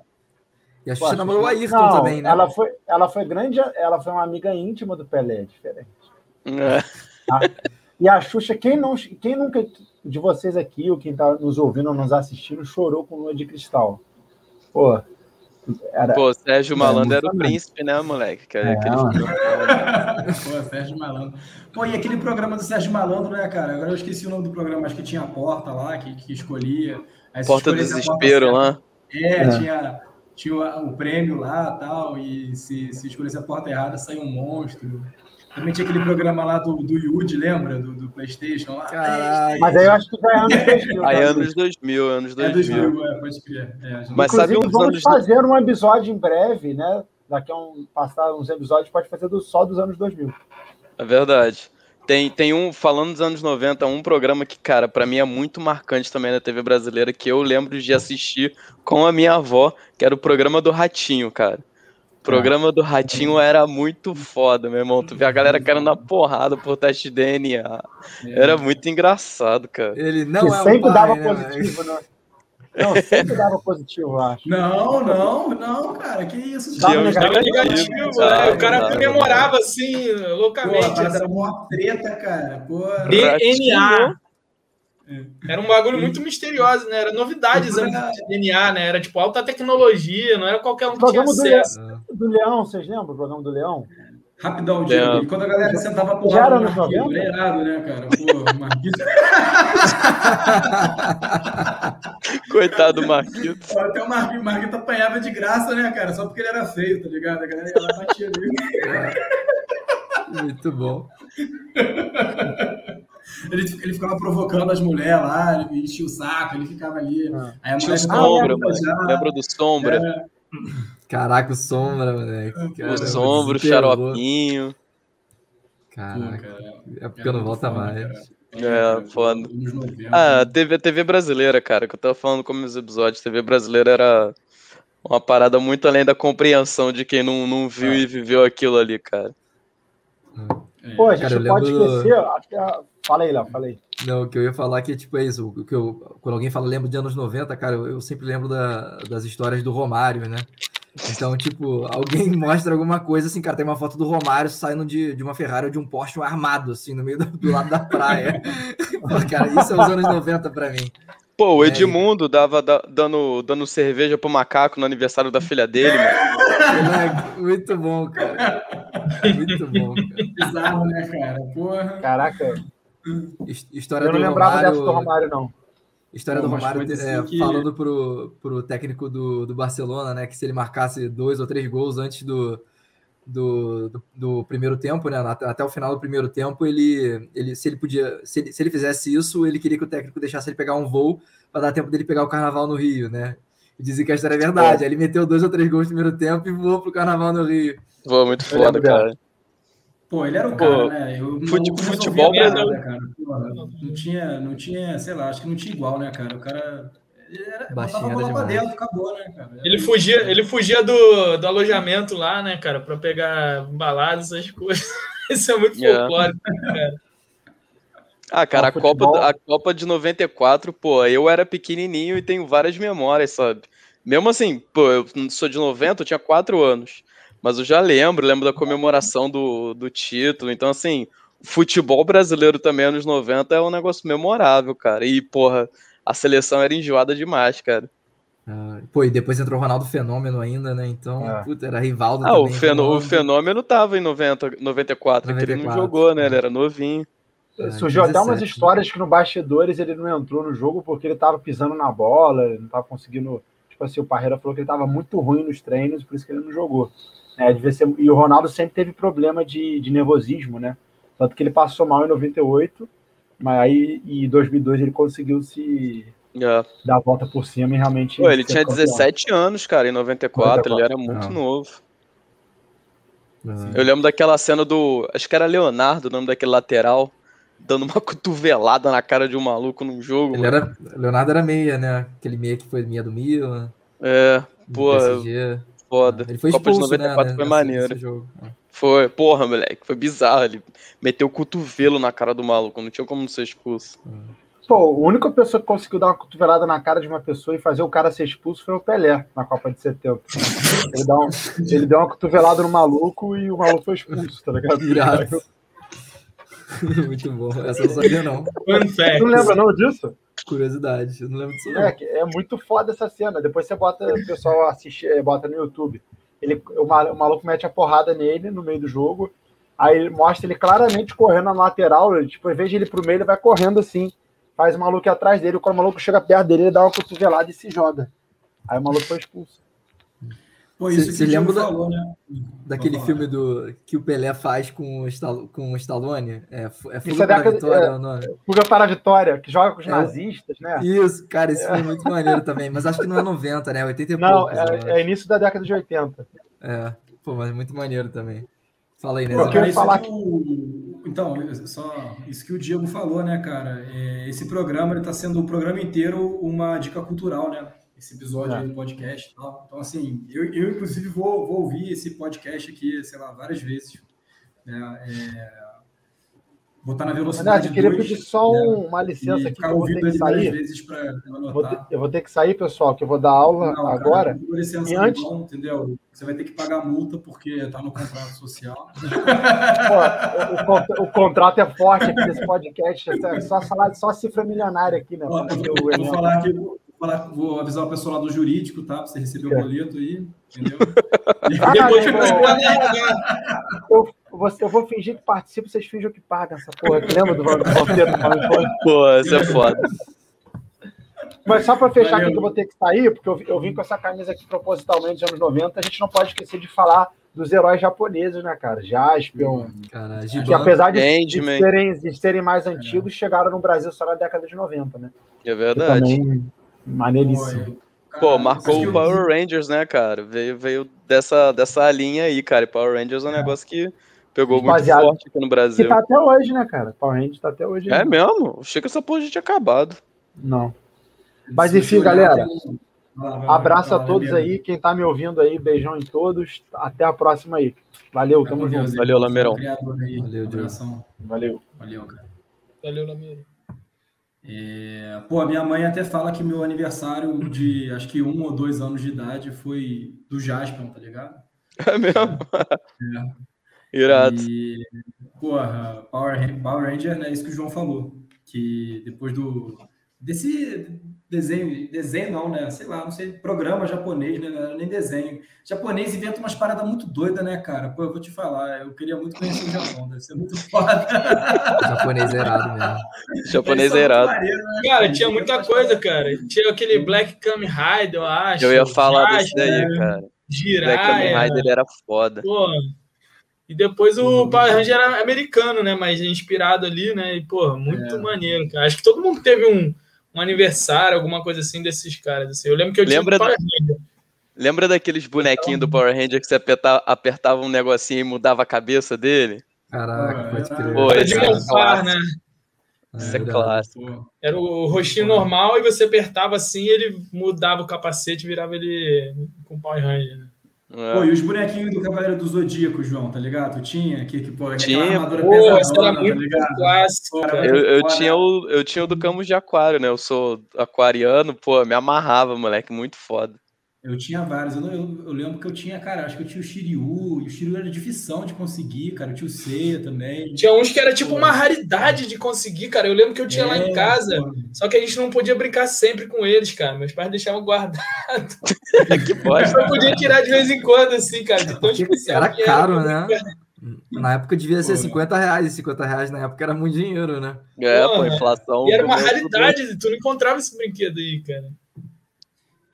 E a Xuxa Pô, namorou o Ayrton não, também, né? Ela foi, ela foi grande, ela foi uma amiga íntima do Pelé, diferente. É. Ah, e a Xuxa, quem, não, quem nunca de vocês aqui, ou quem está nos ouvindo ou nos assistindo, chorou com Lua de Cristal? Pô, era, Pô, Sérgio Malandro era o príncipe, né, moleque? Que, é, aquele... [LAUGHS] Pô, Sérgio Malandro. Pô, e aquele programa do Sérgio Malandro, né, cara? Agora eu esqueci o nome do programa, acho que tinha a porta lá, que, que escolhia. porta do desespero lá. É, é, tinha, tinha o, o prêmio lá tal, e se, se escolhesse a porta errada, saiu um monstro. Também tinha aquele programa lá do, do Yud, lembra? Do, do PlayStation lá. Caralho. Mas aí eu acho que já [LAUGHS] é anos 2000. Aí anos 2000, anos 2000. É 2000, é, pode crer. É, gente... Mas sabe uns vamos anos... fazer um episódio em breve, né? Daqui a um, passar uns episódios, pode fazer do, só dos anos 2000. É verdade. Tem, tem um, falando dos anos 90, um programa que, cara, para mim é muito marcante também na TV brasileira, que eu lembro de assistir com a minha avó, que era o programa do Ratinho, cara. O programa do Ratinho era muito foda, meu irmão. Tu vê a galera caindo na porrada por teste de DNA. É. Era muito engraçado, cara. Ele não que é sempre um pai, dava né, positivo, né? Não, sempre dava positivo, eu acho. Não, não, não, cara, que isso. Dava negativo, negativo né? O cara comemorava assim, loucamente. Pô, era uma treta, cara. Pô, DNA. Era um bagulho muito misterioso, né? Era novidades antes de DNA, né? Era tipo alta tecnologia, não era qualquer um que tinha acesso. Do, Leão, vocês lembram o programa do Leão? Rapidão, Diego. Quando a galera sentava por lá no Marquito, era irado, né, cara? Pô, Marquito. [LAUGHS] Coitado do Marquito. Até o Marquito, Marquito apanhava de graça, né, cara? Só porque ele era feio, tá ligado? A galera ia lá batia nele. Muito bom. [LAUGHS] Ele, ele ficava provocando as mulheres lá, ele enchia o saco, ele ficava ali. Ah. Aí a Tinha o Sombra, mano. Lembra do Sombra? É. Caraca, o Sombra, moleque. o Sombra, o Xaropinho. Caraca, é porque eu não volta mais. É, foda. Ah, TV, TV brasileira, cara, que eu tava falando como os episódios, TV brasileira era uma parada muito além da compreensão de quem não, não viu é. e viveu aquilo ali, cara. Pô, a gente cara, pode esquecer. Do... Fala aí, Léo, fala aí. Não, o que eu ia falar que, tipo, é isso. O que eu, quando alguém fala lembro de anos 90, cara, eu, eu sempre lembro da, das histórias do Romário, né? Então, tipo, alguém [LAUGHS] mostra alguma coisa assim, cara, tem uma foto do Romário saindo de, de uma Ferrari ou de um Porsche armado, assim, no meio do, do lado da praia. [LAUGHS] Pô, cara, isso é os anos 90 pra mim. Pô, o é, Edmundo é, dava da, dando, dando cerveja pro macaco no aniversário da filha dele, mano. Muito bom, cara. Muito bom, cara. Bizarro, né, cara? Porra. Caraca. História Eu não lembrava Romário... dessa do Romário, não. História Pô, do Romário é, que... falando pro, pro técnico do, do Barcelona, né? Que se ele marcasse dois ou três gols antes do, do, do, do, primeiro tempo, né? Até o final do primeiro tempo, ele, ele se ele podia, se ele, se ele fizesse isso, ele queria que o técnico deixasse ele pegar um voo para dar tempo dele pegar o carnaval no Rio, né? E dizia que a história é verdade. É. Aí ele meteu dois ou três gols no primeiro tempo e voou pro carnaval no Rio. Voou muito foda, cara. Pô, ele era o cara, Pô, né? Eu, fute, futebol brasileiro. Né, cara? não tinha, não tinha, sei lá, acho que não tinha igual, né, cara? O cara. Era, botava a bola pra dentro, acabou, né, cara? Ele fugia, ele fugia do, do alojamento lá, né, cara, pra pegar baladas, essas coisas. [LAUGHS] Isso é muito yeah. folclórico, né, cara? Ah, cara, a Copa, a Copa de 94, pô, eu era pequenininho e tenho várias memórias, sabe? Mesmo assim, pô, eu sou de 90, eu tinha 4 anos. Mas eu já lembro, lembro da comemoração do, do título. Então, assim, futebol brasileiro também, anos 90, é um negócio memorável, cara. E, porra, a seleção era enjoada demais, cara. Ah, pô, e depois entrou o Ronaldo Fenômeno ainda, né? Então, é. puta, era Rivaldo ah, também. O, fenô o Fenômeno tava em 90, 94, 94 que ele não jogou, né? Ele era novinho. É, Surgiu 17, até umas histórias que no bastidores ele não entrou no jogo porque ele tava pisando na bola, ele não tava conseguindo. Tipo assim, o Parreira falou que ele tava muito ruim nos treinos, por isso que ele não jogou. É, devia ser, e o Ronaldo sempre teve problema de, de nervosismo, né? Tanto que ele passou mal em 98, mas aí em 2002 ele conseguiu se é. dar a volta por cima e realmente. Pô, ele tinha campeão. 17 anos, cara, em 94, 94. ele era muito novo. Não. Eu lembro daquela cena do. Acho que era Leonardo, o nome daquele lateral, dando uma [LAUGHS] cotovelada na cara de um maluco num jogo. Ele era, Leonardo era meia, né? Aquele meia que foi meia do Milan. É, pô foda. Ele foi Copa expulso, de 94 né, foi maneiro. Foi, porra, moleque, foi bizarro. Ele meteu o cotovelo na cara do maluco, não tinha como não ser expulso. Pô, a única pessoa que conseguiu dar uma cotovelada na cara de uma pessoa e fazer o cara ser expulso foi o Pelé, na Copa de 70. Ele, dá um, ele deu uma cotovelada no maluco e o maluco foi expulso, tá ligado? Irado. [LAUGHS] Muito bom. Essa eu não sabia, não. Não lembra não disso? Curiosidade, eu não lembro disso. Não. É, é muito foda essa cena. Depois você bota, o pessoal assiste, é, bota no YouTube. Ele, o, maluco mete a porrada nele no meio do jogo. Aí mostra ele claramente correndo na lateral. Tipo, em vez de ele pro meio, ele vai correndo assim. Faz o maluco atrás dele. Quando o maluco chega perto dele, ele dá uma cotovelada e se joga. Aí o maluco foi expulso. Pô, isso você lembra da, falou, né? daquele filme do que o Pelé faz com o, com o Stallone? É, é Fuga isso é para a Vitória, é, não, Fuga para a Vitória, que joga com os é, nazistas, né? Isso, cara, esse filme é muito maneiro também, mas acho que não é 90, né? 80 e Não, poucos, é, é, início da década de 80. É, pô, mas muito maneiro também. Fala aí, né? Eu quero falar que... Então, só isso que o Diego falou, né, cara? É, esse programa está sendo o programa inteiro uma dica cultural, né? Esse episódio é. do podcast e tal. Então, assim, eu, eu inclusive vou, vou ouvir esse podcast aqui, sei lá, várias vezes. Né? É, vou estar na velocidade. eu queria pedir só né? uma licença aqui. Eu vou ter que sair. Vezes ter, eu vou ter que sair, pessoal, que eu vou dar aula Não, agora. Cara, licença, e antes... Então, entendeu? Você vai ter que pagar multa porque está no contrato social. Pô, o, o, o, contrato é forte aqui nesse podcast. É só falar só cifra milionária aqui, né? Ó, eu, vou falar aqui falar, vou avisar o pessoal lá do jurídico, tá? Pra você receber o boleto aí, entendeu? [LAUGHS] Ah, depois eu, eu, eu, eu vou fingir que participo, vocês fingem que pagam essa porra. Lembra do Valteiro? Pô, isso é foda. Mas só para fechar Valeu. aqui que eu vou ter que sair, porque eu, eu vim com essa camisa aqui propositalmente dos anos 90, a gente não pode esquecer de falar dos heróis japoneses, né, cara? Jaspion. Cara, que apesar de, de, serem, de serem mais antigos, é. chegaram no Brasil só na década de 90, né? É verdade. Também, maneiríssimo. Pô, marcou o Power Rangers, né, cara? Veio, veio dessa, dessa linha aí, cara. E Power Rangers é um é. negócio que pegou muito forte aqui no Brasil. Que tá até hoje, né, cara? Power Rangers tá até hoje. É né? mesmo? Achei que essa porra já tinha acabado. Não. Mas enfim, galera. Abraço a todos aí. Quem tá me ouvindo aí, beijão em todos. Até a próxima aí. Valeu, tamo junto. Valeu, Lameirão. Valeu, Deus. Valeu. Valeu, cara. Valeu, Lameiro. É, pô, a minha mãe até fala que meu aniversário de acho que um ou dois anos de idade foi do Jaspion, tá ligado? [LAUGHS] É mesmo? É. [LAUGHS] Irado. E, porra, Power, Power Ranger, né? Isso que o João falou. Que depois do, desse desenho, desenho não, né? Sei lá, não sei, programa japonês, né? Nem desenho. japonês inventa umas paradas muito doidas, né, cara? Pô, eu vou te falar, eu queria muito conhecer o Japão, deve ser muito foda. O [LAUGHS] japonês errado mesmo. O japonês errado. né? Cara, tinha muita coisa, cara. Tinha aquele Black Kamen Rider, eu acho. Eu ia falar desse daí, cara. Jiraiya. Black Kamen Rider era foda. Pô, e depois o uhum. Power Ranger era americano, né? Mas inspirado ali, né? E, pô, muito é. maneiro, cara. Acho que todo mundo teve um, um aniversário, alguma coisa assim desses caras. Assim. Eu lembro que eu Lembra tinha um Power Ranger. Lembra daqueles bonequinhos então, do Power Ranger que você apertava, apertava um negocinho e mudava a cabeça dele? Caraca, pode crer. Pô, de montar, né? Isso é, é clássico. Era o rostinho normal e você apertava assim ele mudava o capacete e virava ele com Power Ranger, né? É. Pô, e os bonequinhos do Cavaleiro do Zodíaco, João, tá ligado? Tu tinha? Que, que, pô, tinha. armadura pô, pesadona, tá muito tá clássico. eu, eu, tinha o, eu tinha o do Camus de Aquário, né? Eu sou aquariano, pô, me amarrava, moleque, muito foda. Eu tinha vários. Eu, eu, eu, lembro que eu tinha, cara, acho que eu tinha o Shiryu. E o Shiryu era difícil de conseguir, cara. Eu tinha o Seiya também. Tinha uns que era tipo uma raridade de conseguir, cara. Eu lembro que eu tinha é, lá em é, casa. Pô. Só que a gente não podia brincar sempre com eles, cara. Meus pais deixavam guardado. [LAUGHS] que pode. Eu podia tirar de vez em quando, assim, cara. De tão especial. Era caro, era, né? Na época devia ser 50 reais, e 50 reais na época era muito dinheiro, né? É, pô, inflação. E era uma raridade, tu não encontrava esse brinquedo aí, cara.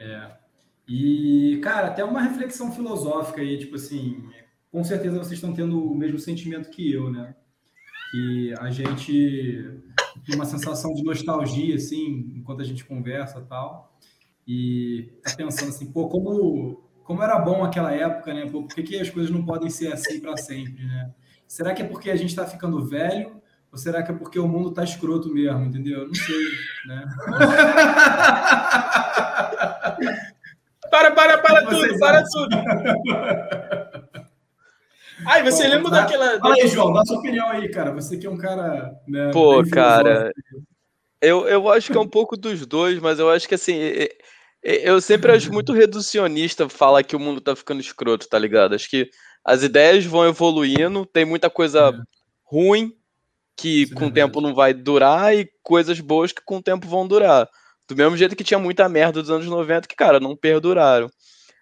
É. E, cara, até uma reflexão filosófica aí, tipo assim, com certeza vocês estão tendo o mesmo sentimento que eu, né? Que a gente tem uma sensação de nostalgia, assim, enquanto a gente conversa tal. E tá pensando assim, pô, como, como era bom aquela época, né? Pô, por que, que as coisas não podem ser assim para sempre, né? Será que é porque a gente está ficando velho? Ou será que é porque o mundo tá escroto mesmo, entendeu? Não sei, né? [LAUGHS] Para, para, para tudo, para tudo. Ai, você Bom, lembra daquela. Fala aí, João, dá sua opinião aí, cara. Você que é um cara. Né, Pô, cara. Eu, eu acho que é um pouco dos dois, mas eu acho que assim. Eu sempre acho muito reducionista falar que o mundo tá ficando escroto, tá ligado? Acho que as ideias vão evoluindo, tem muita coisa é. ruim que Isso com o tempo não vai durar e coisas boas que com o tempo vão durar. Do mesmo jeito que tinha muita merda dos anos 90 que, cara, não perduraram.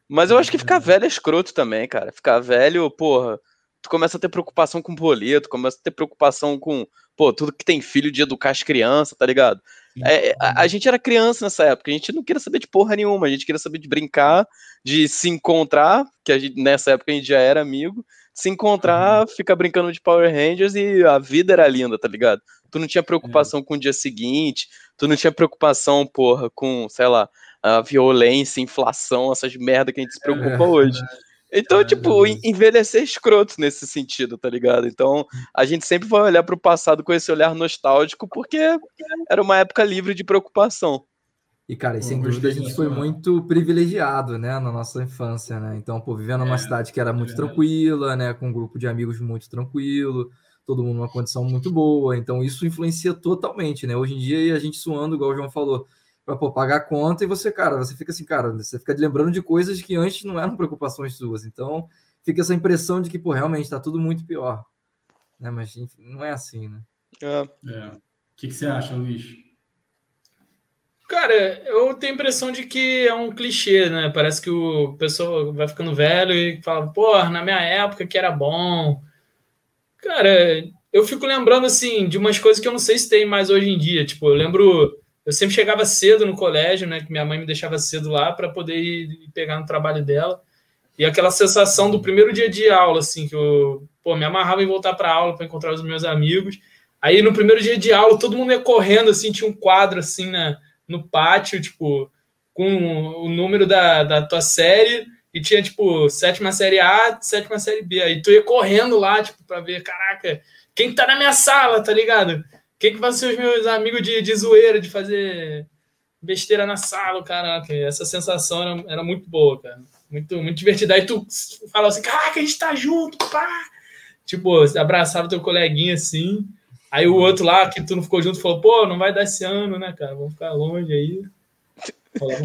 Mas eu acho que ficar velho é escroto também, cara. Ficar velho, porra, tu começa a ter preocupação com boleto, começa a ter preocupação com, pô, tudo que tem filho de educar as crianças, tá ligado? É, a, a, gente era criança nessa época, a gente não queria saber de porra nenhuma, a gente queria saber de brincar, de se encontrar, que gente, nessa época a gente já era amigo, se encontrar, uhum. ficar brincando de Power Rangers e a vida era linda, tá ligado? Tu não tinha preocupação é. com o dia seguinte, tu não tinha preocupação, porra, com, sei lá, a violência, inflação, essas merda que a gente se preocupa é, hoje. É, então, é, tipo, envelhecer é escroto nesse sentido, tá ligado? Então, a gente sempre vai olhar para o passado com esse olhar nostálgico, porque era uma época livre de preocupação. E, cara, e sem dúvida a gente foi muito privilegiado, né, na nossa infância, né? Então, pô, vivendo numa é, cidade que era muito é. tranquila, né, com um grupo de amigos muito tranquilo, todo mundo numa condição muito boa. Então, isso influencia totalmente, né? Hoje em dia, a gente suando, igual o João falou, para pô, pagar a conta e você, cara, você fica assim, cara, você fica lembrando de coisas que antes não eram preocupações suas. Então, fica essa impressão de que, pô, realmente tá tudo muito pior. Né? Mas enfim, não é assim, né? É. é. O que, que você acha, Luiz? Cara, eu tenho a impressão de que é um clichê, né? Parece que o pessoal vai ficando velho e fala, pô, na minha época que era bom. Cara, eu fico lembrando, assim, de umas coisas que eu não sei se tem mais hoje em dia. Tipo, eu lembro eu sempre chegava cedo no colégio, né? Que minha mãe me deixava cedo lá para poder ir pegar no trabalho dela. E aquela sensação do primeiro dia de aula, assim, que eu pô, me amarrava em voltar para aula para encontrar os meus amigos. Aí no primeiro dia de aula, todo mundo ia correndo, assim, tinha um quadro assim na, no pátio, tipo, com o número da, da tua série, e tinha, tipo, sétima série A, sétima série B. Aí tu ia correndo lá, tipo, para ver, caraca, quem tá na minha sala, tá ligado? Quem que vai ser os meus amigos de, de zoeira, de fazer besteira na sala, caraca. Essa sensação era, era muito boa, cara. Muito, muito divertida. Aí tu falava assim, caraca, a gente tá junto, pá! Tipo, abraçava teu coleguinha assim. Aí o outro lá, que tu não ficou junto, falou, pô, não vai dar esse ano, né, cara? Vamos ficar longe aí.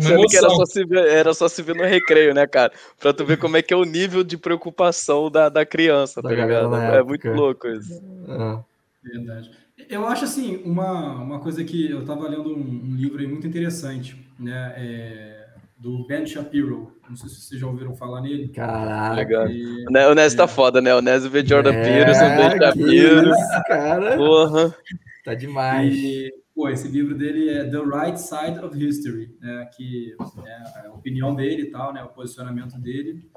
Sendo que era só, se ver, era só se ver no recreio, né, cara? Pra tu ver como é que é o nível de preocupação da, da criança, tá ligado? É muito louco isso. É. Verdade. Eu acho assim, uma, uma coisa que eu estava lendo um, um, livro aí muito interessante, né? É, do Ben Shapiro. Não sei se vocês já ouviram falar nele. Caralho. Legal. E, o Nes tá é, tá foda, né? O Nes vê Jordan é, Peterson, Ben Shapiro. Isso, cara. Porra. Tá demais. E, pô, esse livro dele é The Right Side of History, né? Que é a opinião dele e tal, né? O posicionamento dele.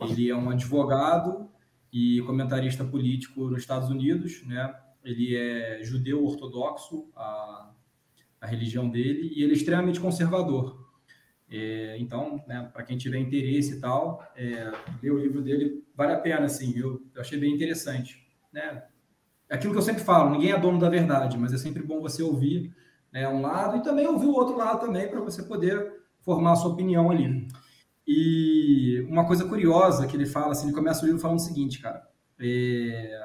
Ele é um advogado e comentarista político nos Estados Unidos, né? ele é judeu ortodoxo, a, a religião dele, e ele é extremamente conservador. É, então, né, para quem tiver interesse e tal, é, ler o livro dele vale a pena, assim, eu, eu achei bem interessante. Né? É aquilo que eu sempre falo, ninguém é dono da verdade, mas é sempre bom você ouvir né, um lado e também ouvir o outro lado também, para você poder formar a sua opinião ali. E uma coisa curiosa que ele fala, assim, ele começa o livro falando o seguinte, cara, é,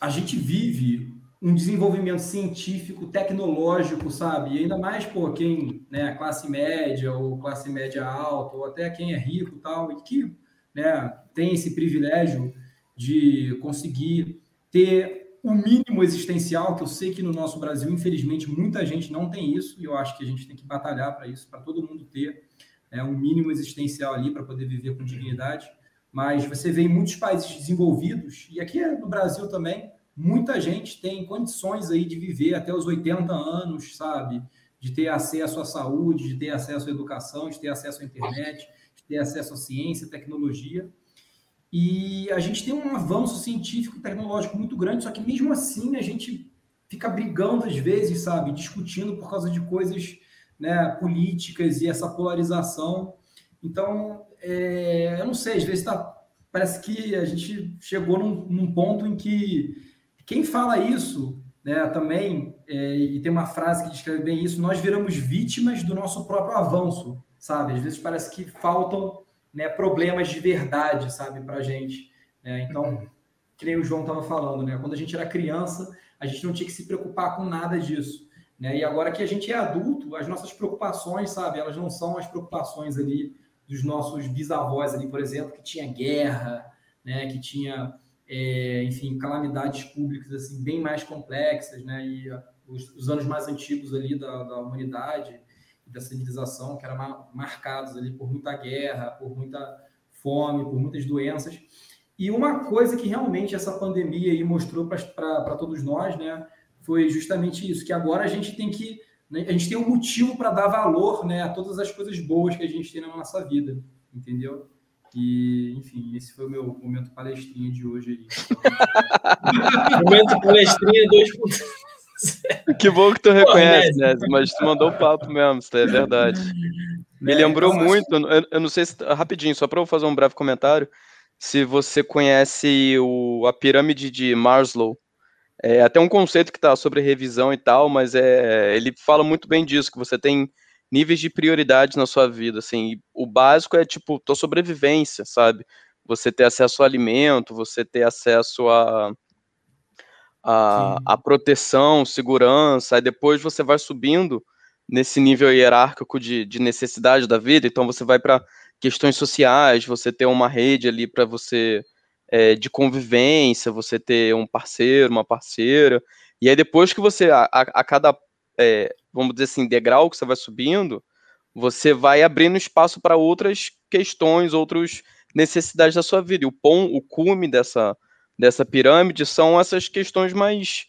a gente vive um desenvolvimento científico, tecnológico, sabe? E ainda mais, pô, quem, né, classe média ou classe média alta, ou até quem é rico tal, e que, né, tem esse privilégio de conseguir ter o mínimo existencial, que eu sei que no nosso Brasil, infelizmente, muita gente não tem isso, e eu acho que a gente tem que batalhar para isso, para todo mundo ter né, um mínimo existencial ali para poder viver com dignidade mas você vê em muitos países desenvolvidos, e aqui no Brasil também, muita gente tem condições aí de viver até os 80 anos, sabe? De ter acesso à saúde, de ter acesso à educação, de ter acesso à internet, de ter acesso à ciência, tecnologia. E a gente tem um avanço científico e tecnológico muito grande, só que mesmo assim a gente fica brigando às vezes, sabe? Discutindo por causa de coisas né, políticas e essa polarização. Então, é, eu não sei, às vezes tá, parece que a gente chegou num, num ponto em que quem fala isso né, também, é, e tem uma frase que descreve bem isso, nós viramos vítimas do nosso próprio avanço, sabe? Às vezes parece que faltam né, problemas de verdade, sabe, para a gente. Né? Então, que nem o João estava falando, né? Quando a gente era criança, a gente não tinha que se preocupar com nada disso. Né? E agora que a gente é adulto, as nossas preocupações, sabe, elas não são as preocupações ali dos nossos bisavós ali, por exemplo, que tinha guerra, né, que tinha, é, enfim, calamidades públicas assim bem mais complexas, né, e os, os anos mais antigos ali da, da humanidade da civilização, que eram marcados ali por muita guerra, por muita fome, por muitas doenças. E uma coisa que realmente essa pandemia aí mostrou para todos nós, né, foi justamente isso, que agora a gente tem que né? a gente tem um motivo para dar valor né, a todas as coisas boas que a gente tem na nossa vida, entendeu? E, enfim, esse foi o meu momento palestrinha de hoje aí. [LAUGHS] [LAUGHS] momento palestrinha 2.0. [LAUGHS] Que bom que tu reconhece, né? Mas tu mandou o papo mesmo, isso é verdade. Me é, lembrou muito, eu, eu, não sei se. Rapidinho, só para eu fazer um breve comentário. Se você conhece o, a pirâmide de Maslow, é até um conceito que está sobre revisão e tal, mas é, ele fala muito bem disso, que você tem níveis de prioridade na sua vida, assim, o básico é, tipo, tua sobrevivência, sabe? Você ter acesso ao alimento, você ter acesso a, a, a proteção, segurança, aí depois você vai subindo nesse nível hierárquico de, de necessidade da vida, então você vai para questões sociais, você ter uma rede ali para você é, de convivência, você ter um parceiro, uma parceira, e aí depois que você, a, a cada, é, vamos dizer assim, degrau que você vai subindo, você vai abrindo espaço para outras questões, outras necessidades da sua vida. E o pão, o cume dessa, dessa pirâmide são essas questões mais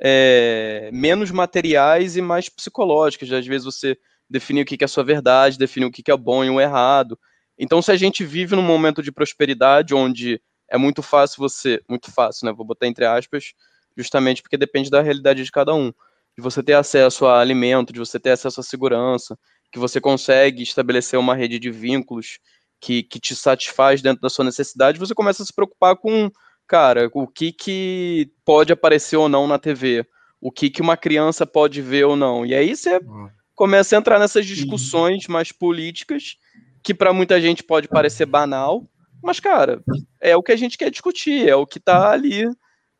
é, menos materiais e mais psicológicas. Às vezes você define o que é a sua verdade, define o que é bom e o errado. Então, se a gente vive num momento de prosperidade onde é muito fácil você, muito fácil, né? Vou botar entre aspas, justamente porque depende da realidade de cada um. De você ter acesso a alimento, de você ter acesso à segurança, que você consegue estabelecer uma rede de vínculos que, que te satisfaz dentro da sua necessidade, você começa a se preocupar com, cara, o que, que pode aparecer ou não na TV, o que, que uma criança pode ver ou não. E aí você começa a entrar nessas discussões mais políticas, que para muita gente pode parecer banal, mas, cara, é o que a gente quer discutir, é o que está ali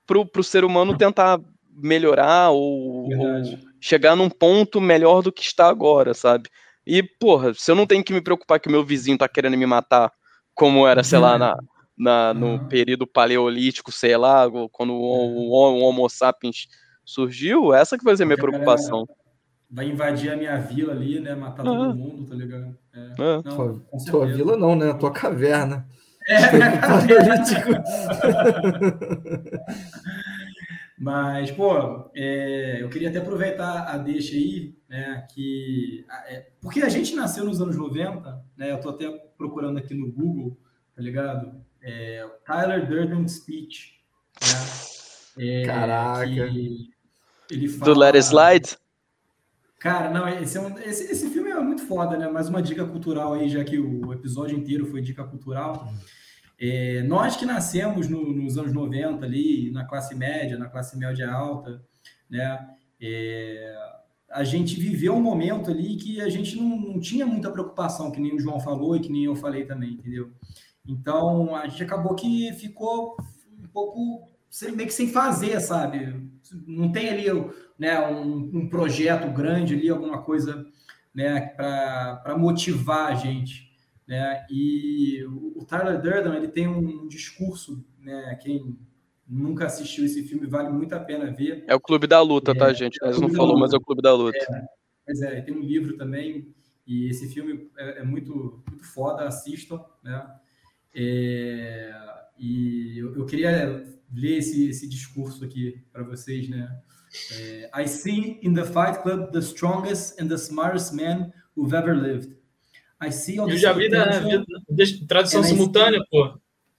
para o ser humano tentar melhorar ou, ou, chegar num ponto melhor do que está agora, sabe? E, porra, se eu não tenho que me preocupar que o meu vizinho tá querendo me matar, como era, sei lá, [LAUGHS] na, na no período paleolítico, sei lá, quando o, o, o Homo sapiens surgiu, essa que vai ser a minha preocupação vai invadir a minha vila ali, né? Matar todo ah. mundo, tá ligado? É. É. Não, tua, tua, vila não, né? A tua caverna. É, [LAUGHS] [LAUGHS] Mas, pô, é, eu queria até aproveitar a deixa aí, né? Que, é, porque a gente nasceu nos anos 90, né? Eu tô até procurando aqui no Google, tá ligado? É, Tyler Durden Speech, né? É, Caraca. Ele fala, Do Let It Slide? Cara, não, esse, é um, esse, esse filme é muito foda, né? Mais uma dica cultural aí, já que o episódio inteiro foi dica cultural. É, nós que nascemos no, nos anos 90 ali, na classe média, na classe média alta, né? É, a gente viveu um momento ali que a gente não, não, tinha muita preocupação, que nem o João falou e que nem eu falei também, entendeu? Então, a gente acabou que ficou um pouco meio que sem fazer, sabe? Não tem ali né, um, um projeto grande ali, alguma coisa né, para motivar a gente. Né? E o Tyler Durden ele tem um discurso, né, quem nunca assistiu esse filme vale muito a pena ver. É o Clube da Luta, tá, é, tá, gente? Nós é não falou, mas é o Clube da Luta. É, pois é, tem um livro também, e esse filme é, é muito, muito foda, assistam, né? É, e eu, eu, queria ler esse, esse discurso aqui para vocês, né? Uh, I see in the Fight Club the strongest and the smartest man who've ever lived. I see all Eu já vi tradução simultânea, pô.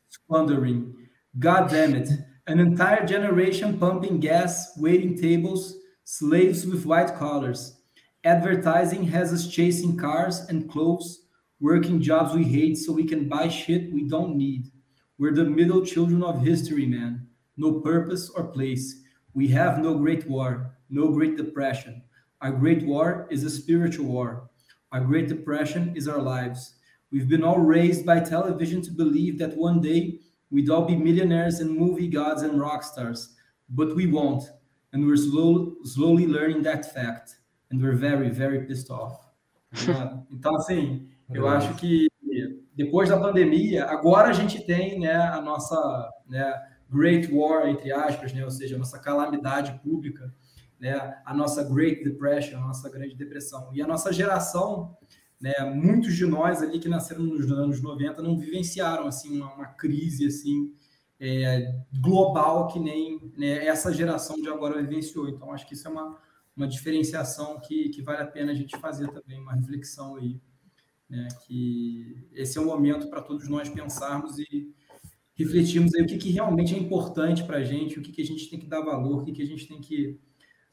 Squandering. God damn it. An entire generation pumping gas, waiting tables, slaves with white collars. Advertising has us chasing cars and clothes, working jobs we hate so we can buy shit we don't need. We're the middle children of history, man. No purpose or place. We have no great war, no great depression. Our great war is a spiritual war. Our great depression is our lives. We've been all raised by television to believe that one day we'd all be millionaires and movie gods and rock stars, but we won't. And we're slow, slowly learning that fact. And we're very, very pissed off. [LAUGHS] então, assim, eu acho que depois da pandemia, agora a gente tem né, a nossa. Né, Great War, entre aspas, né? ou seja, a nossa calamidade pública, né? a nossa Great Depression, a nossa Grande Depressão. E a nossa geração, né? muitos de nós ali que nasceram nos anos 90 não vivenciaram assim uma, uma crise assim é, global que nem né, essa geração de agora vivenciou. Então, acho que isso é uma, uma diferenciação que, que vale a pena a gente fazer também, uma reflexão aí. Né, que esse é o momento para todos nós pensarmos e refletirmos aí o que, que realmente é importante para a gente, o que, que a gente tem que dar valor, o que, que a gente tem que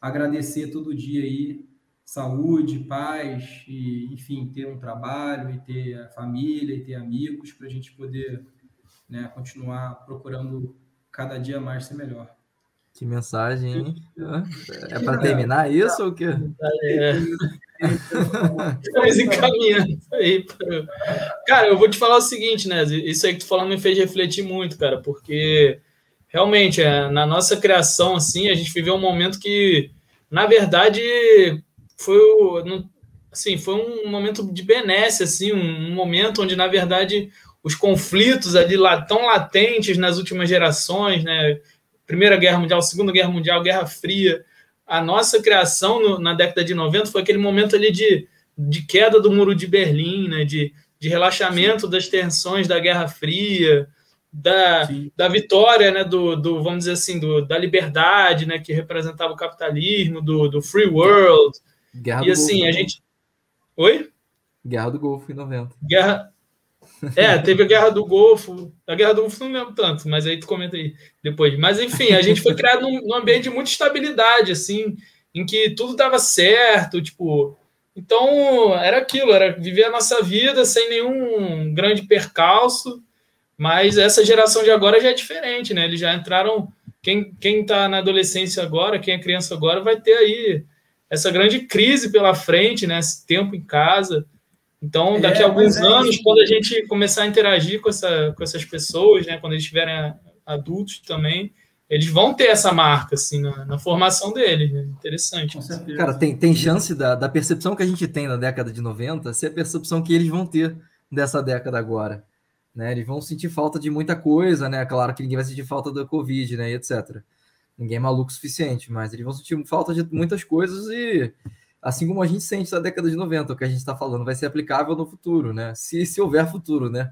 agradecer todo dia aí, saúde, paz, e, enfim, ter um trabalho, e ter a família, e ter amigos, para a gente poder né, continuar procurando cada dia mais ser melhor. Que mensagem, hein? [LAUGHS] É para terminar isso ou o quê? [LAUGHS] É. Estamos encaminhando aí. Cara, eu vou te falar o seguinte, né? Isso aí que tu falando me fez refletir muito, cara, porque realmente, é, na nossa criação, assim, a gente viveu um momento que, na verdade, foi o, assim, foi um momento de benesse, assim, um, momento onde, na verdade, os conflitos ali lá tão latentes nas últimas gerações, né? Primeira Guerra Mundial, Segunda Guerra Mundial, Guerra Fria. A nossa criação no, na década de 90 foi aquele momento ali de, de queda do muro de Berlim, né? de, de relaxamento das tensões da Guerra Fria. da, da vitória, né, do, do, vamos dizer assim, do, da liberdade, né, que representava o capitalismo, do, do free world. Guerra e assim, Golfo, a gente. Oi? Guerra do Golfo em 90. Guerra. É, teve a Guerra do Golfo. A Guerra do Golfo não lembro tanto, mas aí tu comenta aí depois. Mas enfim, a gente foi criado num, num ambiente de muita estabilidade, assim, em que tudo dava certo, tipo. Então, era aquilo, era viver a nossa vida sem nenhum grande percalço. Mas essa geração de agora já é diferente, né? Eles já entraram. Quem, quem tá na adolescência agora, quem é criança agora, vai ter aí essa grande crise pela frente, né? Esse tempo em casa. Então, daqui é, a alguns é, anos, é. quando a gente começar a interagir com, essa, com essas pessoas, né? Quando eles estiverem adultos também, eles vão ter essa marca, assim, na, na formação deles. Né? Interessante. Cara, tem, tem chance da, da percepção que a gente tem na década de 90 ser a percepção que eles vão ter dessa década agora. Né? Eles vão sentir falta de muita coisa, né? Claro que ninguém vai sentir falta da Covid, né? E etc. Ninguém é maluco o suficiente, mas eles vão sentir falta de muitas coisas e assim como a gente sente na década de 90, o que a gente está falando vai ser aplicável no futuro, né? Se, se houver futuro, né?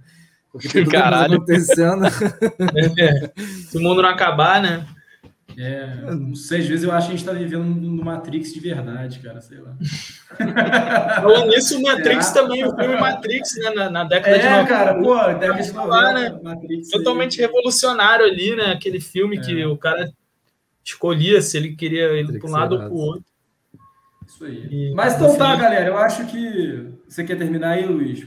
Porque tem tudo Caralho. acontecendo. [LAUGHS] É, se o mundo não acabar, né? É, não sei, às vezes eu acho que a gente está vivendo no Matrix de verdade, cara, sei lá. [LAUGHS] Falando nisso, o Matrix também, o filme Matrix, né, na, na década é, de 90. cara, pô, década de 90, né? Matrix. Totalmente aí. revolucionário ali, né, aquele filme é. que o cara escolhia se ele queria ir para um lado ou para o outro. Isso aí. E, Mas então tá, galera, eu acho que... Você quer terminar aí, Luiz?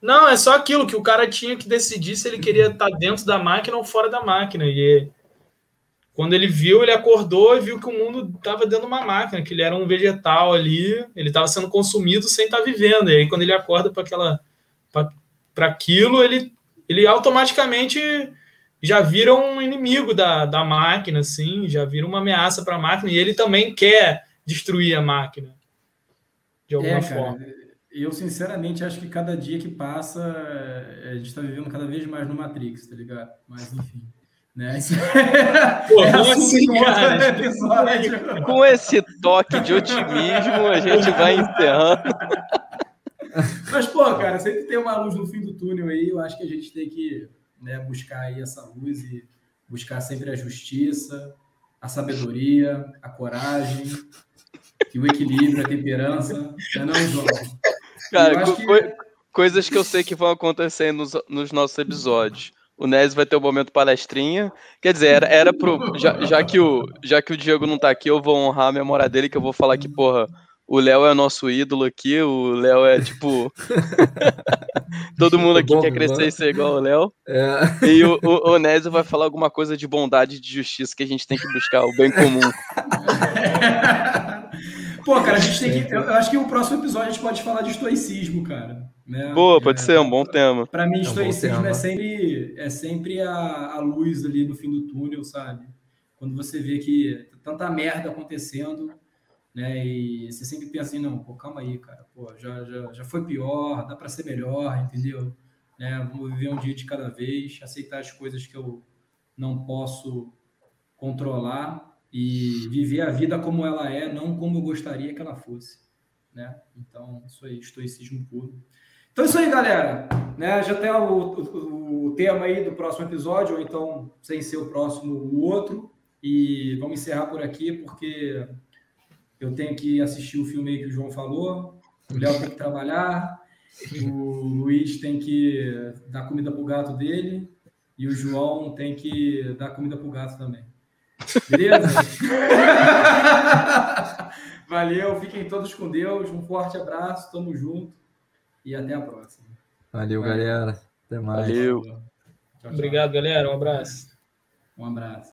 Não, é só aquilo que o cara tinha que decidir se ele queria estar dentro da máquina ou fora da máquina. E quando ele viu, ele acordou e viu que o mundo estava dentro de uma máquina, que ele era um vegetal ali, ele estava sendo consumido sem estar tá vivendo. E aí, quando ele acorda para aquela para aquilo, ele, ele automaticamente já vira um inimigo da, da máquina, assim, já vira uma ameaça para a máquina, e ele também quer destruir a máquina, de alguma é, forma. Cara eu sinceramente acho que cada dia que passa, eh, a gente está vivendo cada vez mais no Matrix, tá ligado? Mas enfim. Né? [LAUGHS] Pô, é assim, cara? [LAUGHS] Com esse toque de otimismo, a gente vai encerrando. Mas, pô, cara, sempre tem uma luz no fim do túnel aí. Eu acho que a gente tem que né, buscar aí essa luz e buscar sempre a justiça, a sabedoria, a coragem, e o equilíbrio, a temperança. É não? [LAUGHS] Cara, co que... coisas que eu sei que vão acontecer nos, nos nossos episódios. O Nes vai ter o um momento palestrinha. Quer dizer, era, era pro. Já, já, que o, já que o Diego não tá aqui, eu vou honrar a memória dele, que eu vou falar que, porra, o Léo é nosso ídolo aqui. O Léo é tipo. [LAUGHS] Todo mundo aqui bom, quer crescer e ser igual o Léo. É. E o, o, o Nésio vai falar alguma coisa de bondade e de justiça que a gente tem que buscar, o bem comum. [LAUGHS] Pô, cara, a gente tem que. Eu acho que o próximo episódio a gente pode falar de estoicismo, cara. Né? Boa, pode é, ser, é um bom tema. Para mim, é estoicismo é sempre, é sempre a, a luz ali no fim do túnel, sabe? Quando você vê que tanta merda acontecendo, né? E você sempre pensa assim, não, pô, calma aí, cara, pô, já, já, já foi pior, dá para ser melhor, entendeu? Né? Vamos viver um dia de cada vez, aceitar as coisas que eu não posso controlar e viver a vida como ela é, não como eu gostaria que ela fosse, né? Então, isso aí, estoicismo puro. Então, é isso aí, galera. Né? Já tem o, o, o, tema aí do próximo episódio, ou então, sem ser o próximo, o outro. E vamos encerrar por aqui, porque eu tenho que assistir o filme aí que o João falou, o Léo tem que trabalhar, o Luiz tem que dar comida para o gato dele, e o João tem que dar comida para o gato também. Beleza? [LAUGHS] Valeu, fiquem todos com Deus. Um forte abraço, tamo junto e até a próxima. Valeu, Valeu. galera. Até mais. Valeu. Tchau, tchau. Obrigado, galera. Um abraço. Um abraço.